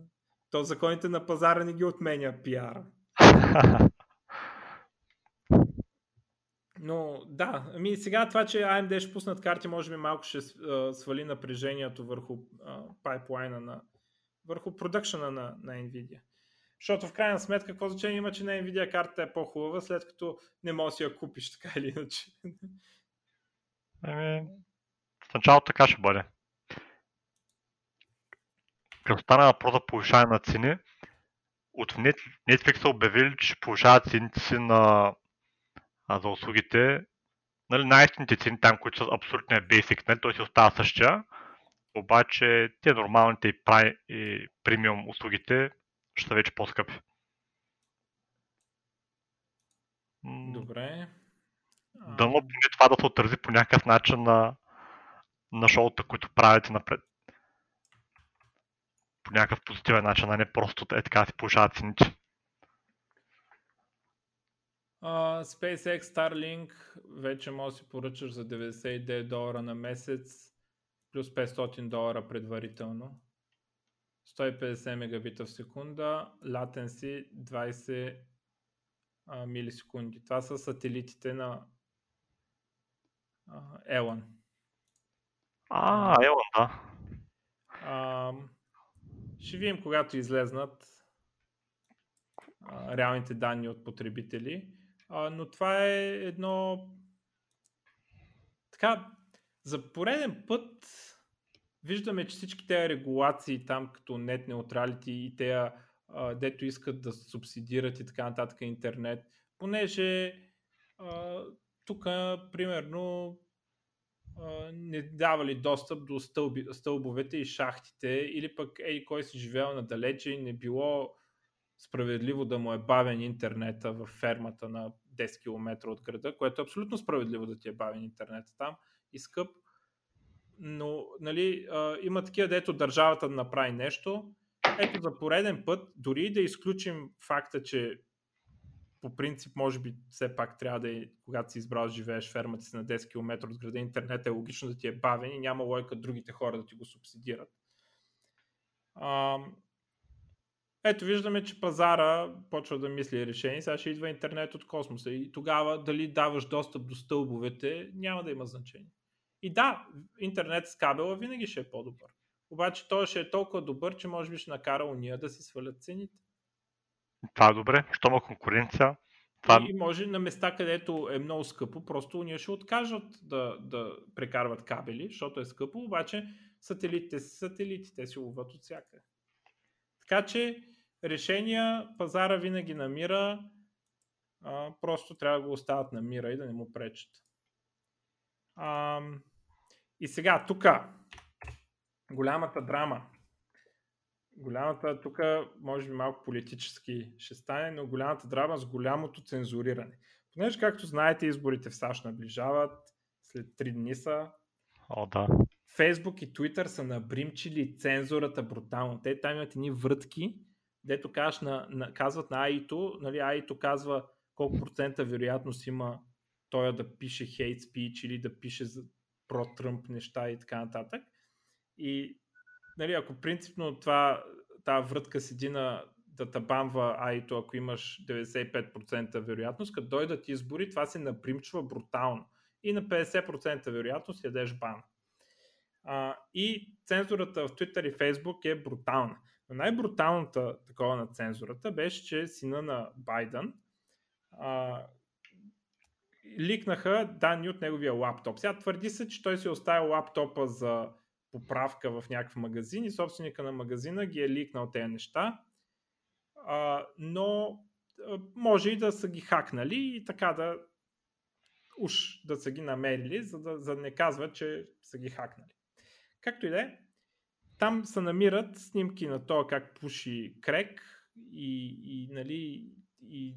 то законите на пазара не ги отменя пиара. Но да, ами сега това, че AMD ще пуснат карти, може би малко ще свали напрежението върху пайплайна на върху продъкшена на, на Nvidia. Защото в крайна сметка, какво значение има, че на Nvidia картата е по-хубава, след като не можеш да си я купиш така или иначе. Еми, в началото така ще бъде. Като стана въпрос за повишаване на цени, от Netflix са обявили, че повишават цените си на, а, за услугите. Нали, най-естените цени там, които са абсолютно basic, нали, той си остава същия. Обаче те нормалните и, прай, и премиум услугите ще са вече по-скъпи. Добре. Дано поне това да се отрази по някакъв начин на, на шоута, които правите напред. По някакъв позитивен начин, а не просто е така си повишават цените. Uh, SpaceX Starlink вече може да си поръчаш за 99 долара на месец плюс 500 долара предварително. 150 мегабита в секунда, latency 20 а, милисекунди. Това са сателитите на а, Elon. А, Elon, да. А, ще видим, когато излезнат а, реалните данни от потребители. А, но това е едно така, за пореден път виждаме, че всички тези регулации там, като нет неутралити и те, дето искат да субсидират и така нататък интернет, понеже тук, примерно, не давали достъп до стълби, стълбовете и шахтите, или пък ей кой си живеел надалече и не било справедливо да му е бавен интернета в фермата на 10 км от града, което е абсолютно справедливо да ти е бавен интернета там и скъп, но нали, а, има такива, дето държавата да направи нещо. Ето за пореден път, дори да изключим факта, че по принцип, може би, все пак трябва да е, когато си избрал живееш фермата си на 10 км от града, интернет е логично да ти е бавен и няма лойка другите хора да ти го субсидират. А, ето виждаме, че пазара почва да мисли решение. Сега ще идва интернет от космоса и тогава дали даваш достъп до стълбовете няма да има значение. И да, интернет с кабела винаги ще е по-добър. Обаче той ще е толкова добър, че може би ще накара уния да си свалят цените. Това е добре, що има конкуренция. Това... И може на места, където е много скъпо, просто уния ще откажат да, да прекарват кабели, защото е скъпо, обаче сателитите си сателити, те си ловат от всяка. Така че решения пазара винаги намира, а, просто трябва да го остават на мира и да не му пречат. А, и сега, тук, голямата драма. Голямата, тук може би малко политически ще стане, но голямата драма с голямото цензуриране. Понеже, както знаете, изборите в САЩ наближават, след 3 дни са. О, да. Фейсбук и Твитър са набримчили цензурата брутално. Те там имат едни врътки, дето кажеш на, на, казват на AI-то, нали, AI-то казва колко процента вероятност има той да пише хейт спич или да пише за про-Тръмп неща и така нататък. И нали, ако принципно това, тази врътка седи на да табамва айто, ако имаш 95% вероятност, като дойдат избори, това се напримчва брутално. И на 50% вероятност ядеш бан. А, и цензурата в Twitter и Facebook е брутална. Но най-бруталната такова на цензурата беше, че сина на Байден, а, ликнаха данни от неговия лаптоп. Сега твърди се, че той си е оставил лаптопа за поправка в някакъв магазин и собственика на магазина ги е ликнал тези неща, а, но а, може и да са ги хакнали и така да уж да са ги намерили, за да, за да не казват, че са ги хакнали. Както и да е, там се намират снимки на това как пуши крек и, и, нали, и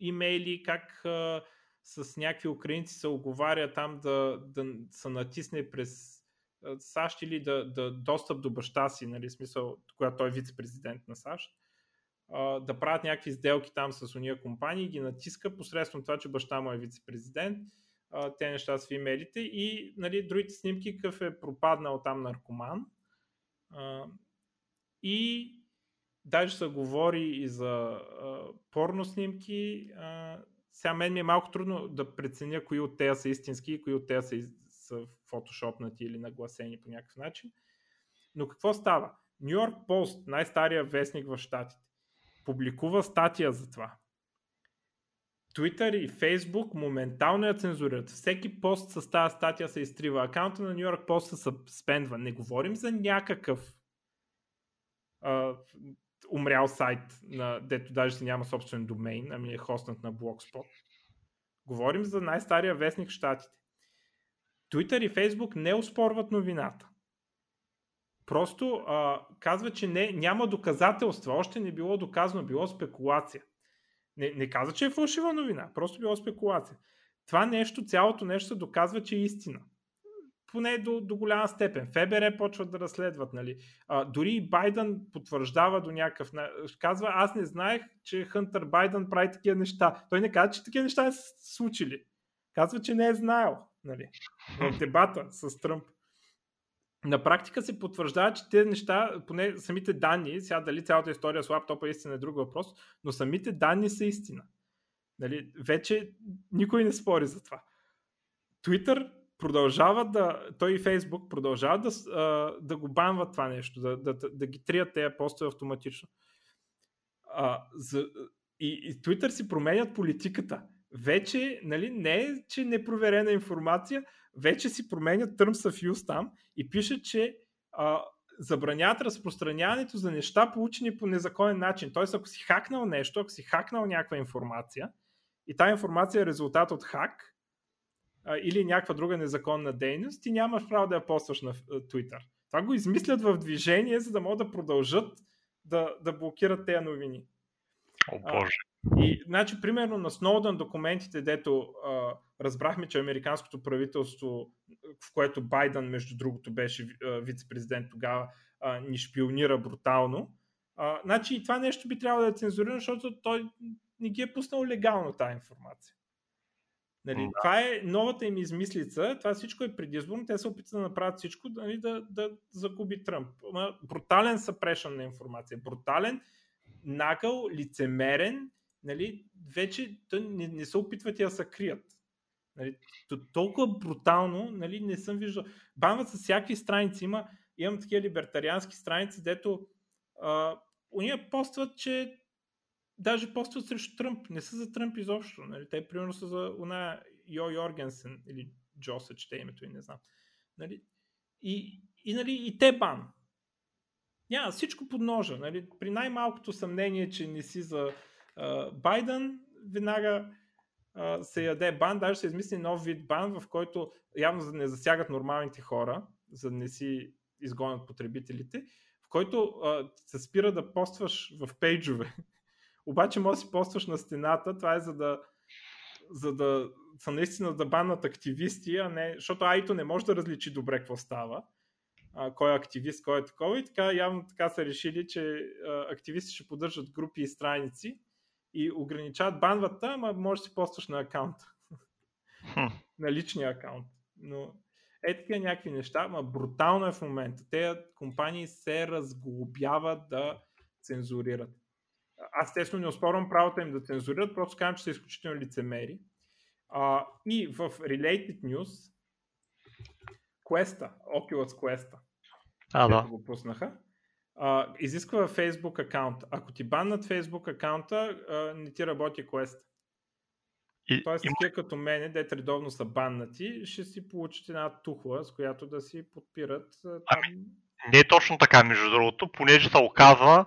имейли, как а, с някакви украинци се оговаря там да, да се натисне през САЩ или да, да достъп до баща си, нали, смисъл, когато той е вице-президент на САЩ, да правят някакви сделки там с уния компании ги натиска посредством това, че баща му е вице-президент. те неща са в имейлите и нали, другите снимки какъв е пропаднал там наркоман. И даже се говори и за порно снимки. Сега мен ми е малко трудно да преценя кои от тези са истински и кои от тези са, са фотошопнати или нагласени по някакъв начин. Но какво става? Нью Йорк Пост, най-стария вестник в Штатите, публикува статия за това. Twitter и Facebook моментално я цензурират. Всеки пост с тази статия се изтрива. Акаунта на Нью Йорк Пост се спендва. Не говорим за някакъв умрял сайт, на, дето даже си няма собствен домейн, ами е хостнат на Blogspot. Говорим за най-стария вестник в Штатите. Twitter и Facebook не успорват новината. Просто а, казва, че не, няма доказателства. Още не било доказано, било спекулация. Не, не казва, че е фалшива новина, просто било спекулация. Това нещо, цялото нещо се доказва, че е истина поне до, до голяма степен. ФБР почват да разследват. Нали. А, дори и Байден потвърждава до някакъв... Казва, аз не знаех, че Хънтър Байден прави такива неща. Той не казва, че такива неща не са случили. Казва, че не е знаел. Нали, в дебата с Тръмп. На практика се потвърждава, че тези неща, поне самите данни, сега дали цялата история с лаптопа е истина е друг въпрос, но самите данни са истина. Нали, вече никой не спори за това. Twitter продължават да, той и Фейсбук продължават да, да го банват това нещо, да, да, да, да ги трият тези постове автоматично. А, за, и, и Twitter си променят политиката. Вече, нали, не е, че непроверена информация, вече си променят Terms of Use там и пишат, че а, забраняват разпространяването за неща, получени по незаконен начин. Тоест, ако си хакнал нещо, ако си хакнал някаква информация и тази информация е резултат от хак, а, или някаква друга незаконна дейност, ти нямаш право да я постваш на Twitter. Това го измислят в движение, за да могат да продължат да, да блокират тези новини. О, Боже. А, и, значи, примерно на Сноудън документите, дето а, разбрахме, че американското правителство, в което Байден, между другото, беше вице-президент тогава, а, ни шпионира брутално. А, значи, това нещо би трябвало да е цензурирано, защото той не ги е пуснал легално тази информация. Нали, да. Това е новата им измислица, това всичко е предизборно, те се опитват да направят всичко нали, да, да загуби Тръмп. Брутален съпрешън на информация, брутален, нагъл, лицемерен, нали, вече не, не се опитват да се крият. Нали, толкова брутално нали, не съм виждал. Банват с всякакви страници. Има, имам такива либертариански страници, дето а, уния постват, че даже постват срещу Тръмп. Не са за Тръмп изобщо. Нали? Те примерно са за una Йо Йоргенсен или Джо се чете името и не знам. Нали? И, и, нали, и те бан. Няма всичко под ножа. Нали? При най-малкото съмнение, че не си за uh, Байден, веднага uh, се яде бан. Даже се измисли нов вид бан, в който явно не засягат нормалните хора, за да не си изгонят потребителите, в който uh, се спира да постваш в пейджове обаче може да си постваш на стената, това е за да, за да са наистина да баннат активисти, а не, защото Айто не може да различи добре какво става, а, кой е активист, кой е такова и така явно така са решили, че а, активисти ще поддържат групи и страници и ограничават банвата, ама може да си постваш на акаунт. на личния акаунт. Но е такива някакви неща, ама брутално е в момента. Те компании се разглобяват да цензурират аз тесно не оспорвам правото им да цензурират, просто казвам, че са изключително лицемери. А, и в Related News Quest, Oculus Quest, а, да. го пуснаха, а, изисква Facebook аккаунт. Ако ти баннат Facebook аккаунта, а, не ти работи Quest. И, Тоест, има... такива като мене, дете редовно са баннати, ще си получите една тухла, с която да си подпират. Там... Ами, не е точно така, между другото, понеже се оказва,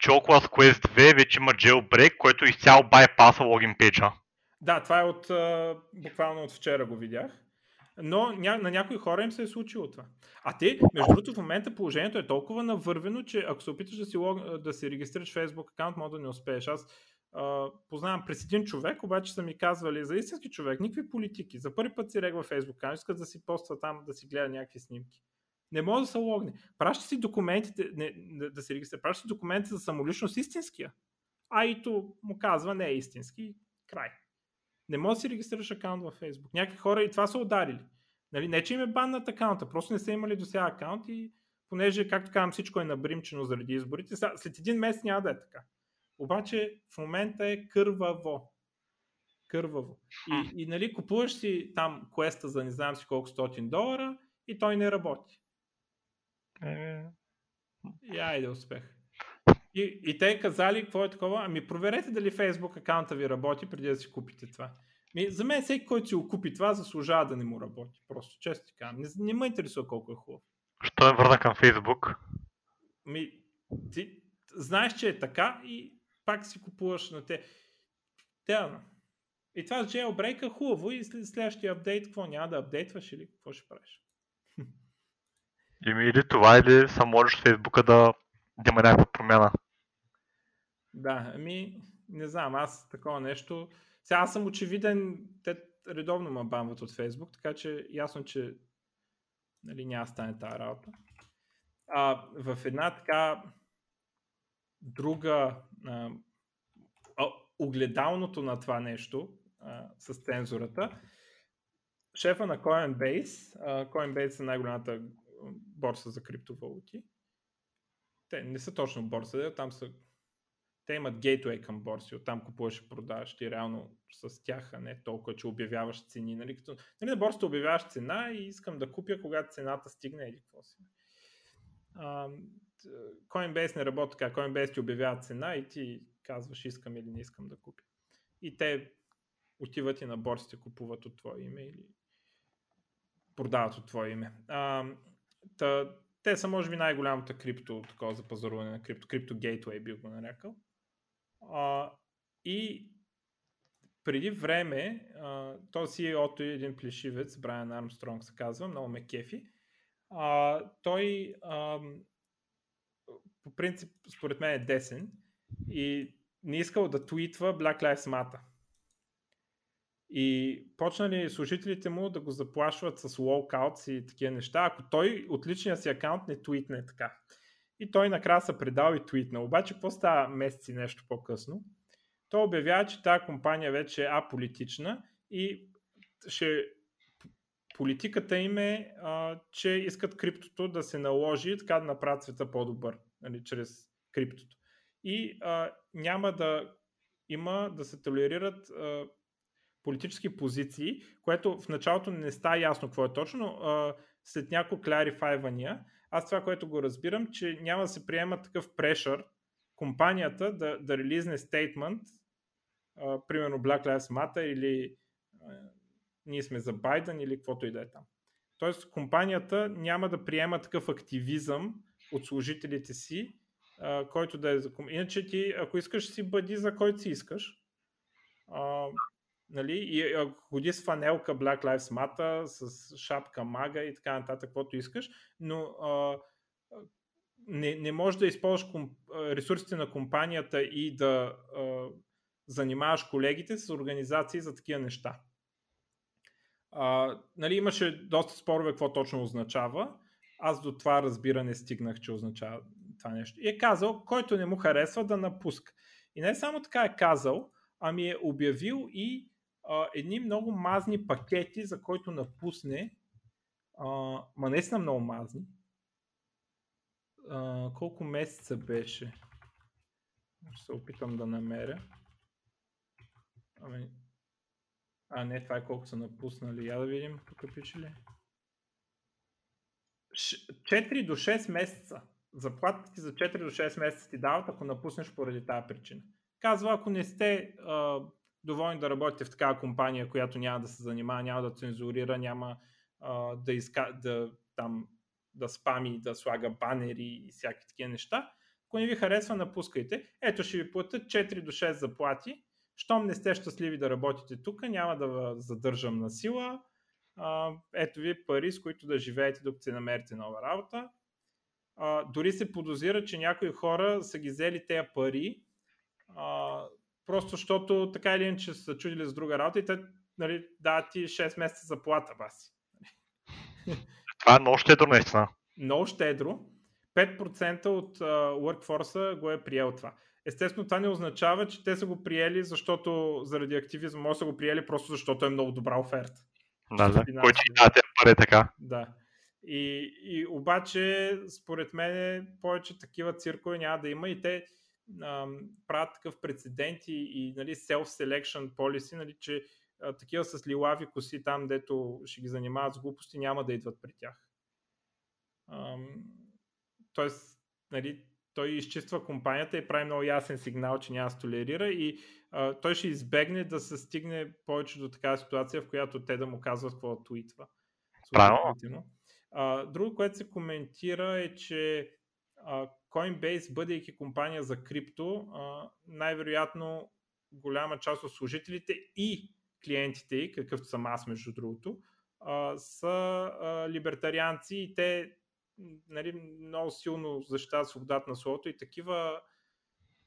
че Oculus Quest 2 вече има jailbreak, който изцяло байпаса логин пейджа. Да, това е от, буквално от вчера го видях. Но ня, на някои хора им се е случило това. А те, между другото, в момента положението е толкова навървено, че ако се опиташ да си, лог, да си регистрираш Facebook аккаунт, може да не успееш. Аз а, познавам през един човек, обаче са ми казвали за истински човек, никакви политики. За първи път си регва Facebook аккаунт, искат да си поства там, да си гледа някакви снимки. Не може да се логне. Праща си документите, не, да се регистрира, праща си документите за самоличност истинския. А ито му казва не е истински. Край. Не може да си регистрираш акаунт във Facebook. Някакви хора и това са ударили. Нали, не, че им е баннат акаунта, просто не са имали до сега акаунт и понеже, както казвам, всичко е набримчено заради изборите, след един месец няма да е така. Обаче в момента е кърваво. Кърваво. И, и нали, купуваш си там квеста за не знам си колко стотин долара и той не работи. Е... И айде успех. И, и те казали, какво е такова? Ами проверете дали Facebook акаунта ви работи преди да си купите това. Ми, за мен всеки, който си го купи това, заслужава да не му работи. Просто често ти казвам. Не, не ме интересува колко е хубаво. Що е върна към Facebook? Ми, ти знаеш, че е така и пак си купуваш на те. Да, и това с jailbreak е хубаво и след следващия апдейт, какво няма да апдейтваш или какво ще правиш? Ими или това, или само можеш в Фейсбука да, да има някаква промяна. Да, ами не знам, аз такова нещо. Сега аз съм очевиден, те редовно ме бамват от Фейсбук, така че ясно, че нали, няма стане тази работа. А, в една така друга а, огледалното на това нещо а, с цензурата, шефа на Coinbase, а, Coinbase е най-голямата борса за криптовалути. Те не са точно борса, там са те имат гейтвей към борси, оттам купуваш и продаваш ти реално с тях, а не толкова, че обявяваш цени. Нали, като, нали, на борсата обявяваш цена и искам да купя, когато цената стигне или какво си. Coinbase не работи така. Coinbase ти обявява цена и ти казваш искам или не искам да купя. И те отиват и на борсите, купуват от твое име или продават от твое име. А, та, те са може би най-голямата крипто, такова за пазаруване на крипто. Крипто гейтвей би го нарекал. А, и преди време, този CEO-то е един плешивец, Брайан Армстронг се казва, много ме кефи. А, той а, по принцип, според мен е десен и не искал да твитва Black Lives Matter. И почнали служителите му да го заплашват с лоукаутс и такива неща, ако той от личния си акаунт не твитне така. И той накрая се предал и твитна. Обаче, какво става месеци нещо по-късно? Той обявява, че тази компания вече е аполитична и ще политиката им е, а, че искат криптото да се наложи така да направят света по-добър, нали, чрез криптото. И а, няма да има да се толерират а, политически позиции, което в началото не става ясно какво е точно, но а, след няколко кларифайвания, аз това, което го разбирам, че няма да се приема такъв прешър компанията да, да релизне стейтмент, примерно Black Lives Matter или а, ние сме за Байден или каквото и да е там. Тоест компанията няма да приема такъв активизъм от служителите си, а, който да е за... Иначе ти, ако искаш, си бъди за който си искаш. А, нали? И ходи с фанелка Black Lives Matter, с шапка мага и така нататък, каквото искаш, но а, не, не можеш да използваш комп... ресурсите на компанията и да а, занимаваш колегите с организации за такива неща. А, нали, имаше доста спорове какво точно означава. Аз до това разбиране стигнах, че означава това нещо. И е казал, който не му харесва да напуска. И не само така е казал, ами е обявил и а, едни много мазни пакети, за който напусне. А, ма наистина много мазни. А, колко месеца беше? Ще се опитам да намеря. Ами, а, не, това е колко са напуснали. Я да видим, тук пише ли. 4 до 6 месеца. Заплатите ти за 4 до 6 месеца ти дават, ако напуснеш поради тази причина. Казва, ако не сте а, доволни да работите в такава компания, която няма да се занимава, няма да цензурира, няма а, да, иска, да, там, да спами, да слага банери и всякакви такива неща. Ако не ви харесва, напускайте. Ето ще ви платят 4 до 6 заплати щом не сте щастливи да работите тук, няма да задържам на сила. А, ето ви пари, с които да живеете, докато се намерите нова работа. А, дори се подозира, че някои хора са ги взели тези пари, а, просто защото така или иначе са чудили за друга работа и те нали, дават ти 6 месеца заплата, баси. Това е много щедро наистина. много щедро, 5% от workforce го е приел това. Естествено, това не означава, че те са го приели, защото заради активизъм, може да са го приели просто защото е много добра оферта. Да, да. Кой ти даде пари така. Да. И, и обаче, според мен, повече такива циркове няма да има и те правят такъв прецедент и, и нали, self-selection policy, нали, че а, такива с лилави коси там, дето ще ги занимават с глупости, няма да идват при тях. Ам, тоест, нали, той изчиства компанията и прави много ясен сигнал, че няма да толерира и а, той ще избегне да се стигне повече до такава ситуация, в която те да му казват какво твитва. Правилно. друго, което се коментира е, че а, Coinbase, бъдейки компания за крипто, най-вероятно голяма част от служителите и клиентите какъвто съм аз между другото, са либертарианци и те нали, много силно защитават свободата на словото и такива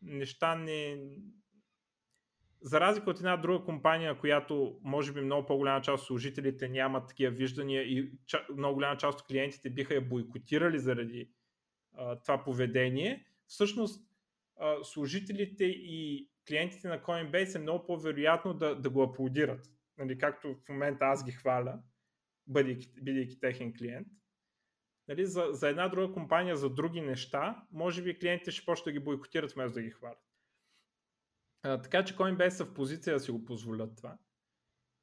неща не... За разлика от една друга компания, която може би много по-голяма част от служителите нямат такива виждания и много голяма част от клиентите биха я бойкотирали заради това поведение, всъщност служителите и клиентите на Coinbase е много по-вероятно да, да го аплодират. Нали, както в момента аз ги хваля, бидейки, бидейки техен клиент нали, за, за една друга компания, за други неща, може би клиентите ще почнат да ги бойкотират вместо да ги хвалят. А, така че Coinbase са в позиция да си го позволят това.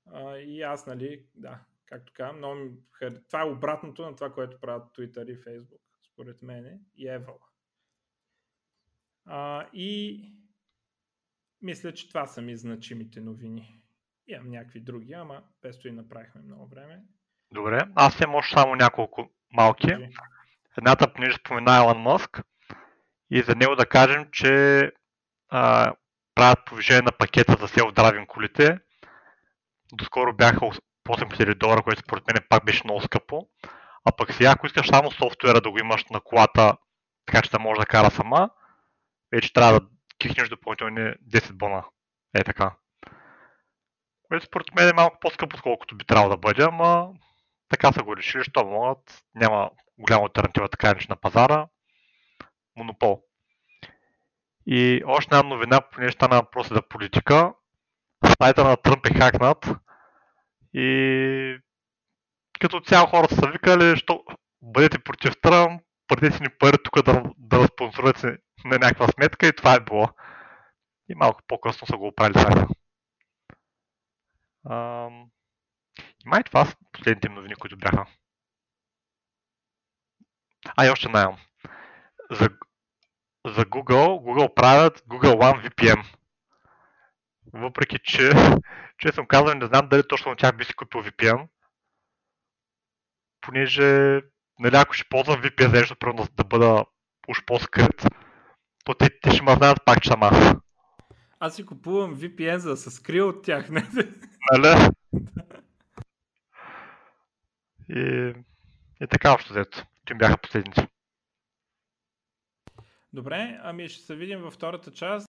А, и аз, нали, да, както казвам, много това е обратното на това, което правят Twitter и Facebook, според мен, и Evil. А, и мисля, че това са ми значимите новини. Имам някакви други, ама без и направихме много време. Добре, аз имам още само няколко малки. Едната, понеже спомена Елан Мъск, и за него да кажем, че а, правят повишение на пакета за self-driving колите. Доскоро бяха 8000 долара, което според мен пак беше много скъпо. А пък сега, ако искаш само софтуера да го имаш на колата, така че да може да кара сама, вече трябва да кихнеш допълнителни 10 бона. Е така. Което според мен е малко по-скъпо, отколкото би трябвало да бъде, ама така са го решили, що могат. Няма голяма альтернатива така на пазара. Монопол. И още една новина, понеже стана въпрос за политика. Сайта на Тръмп е хакнат и като цяло хората са викали, що бъдете против Тръмп, пърдете ни пари тук да, да разпонсорите на някаква сметка и това е било. И малко по-късно са го оправили сайта. И май това са последните новини, които бяха. А, и още най За, за Google, Google правят Google One VPN. Въпреки, че, честно казвам, не знам дали точно на тях би си купил VPN. Понеже, нали, ако ще ползвам VPN за нещо, да, да бъда уж по-скрит, то те, те ще ме знаят пак, че съм аз. Аз си купувам VPN, за да се скрия от тях. Нали? И, и така общо взето. Тим бяха последните. Добре, ами ще се видим във втората част.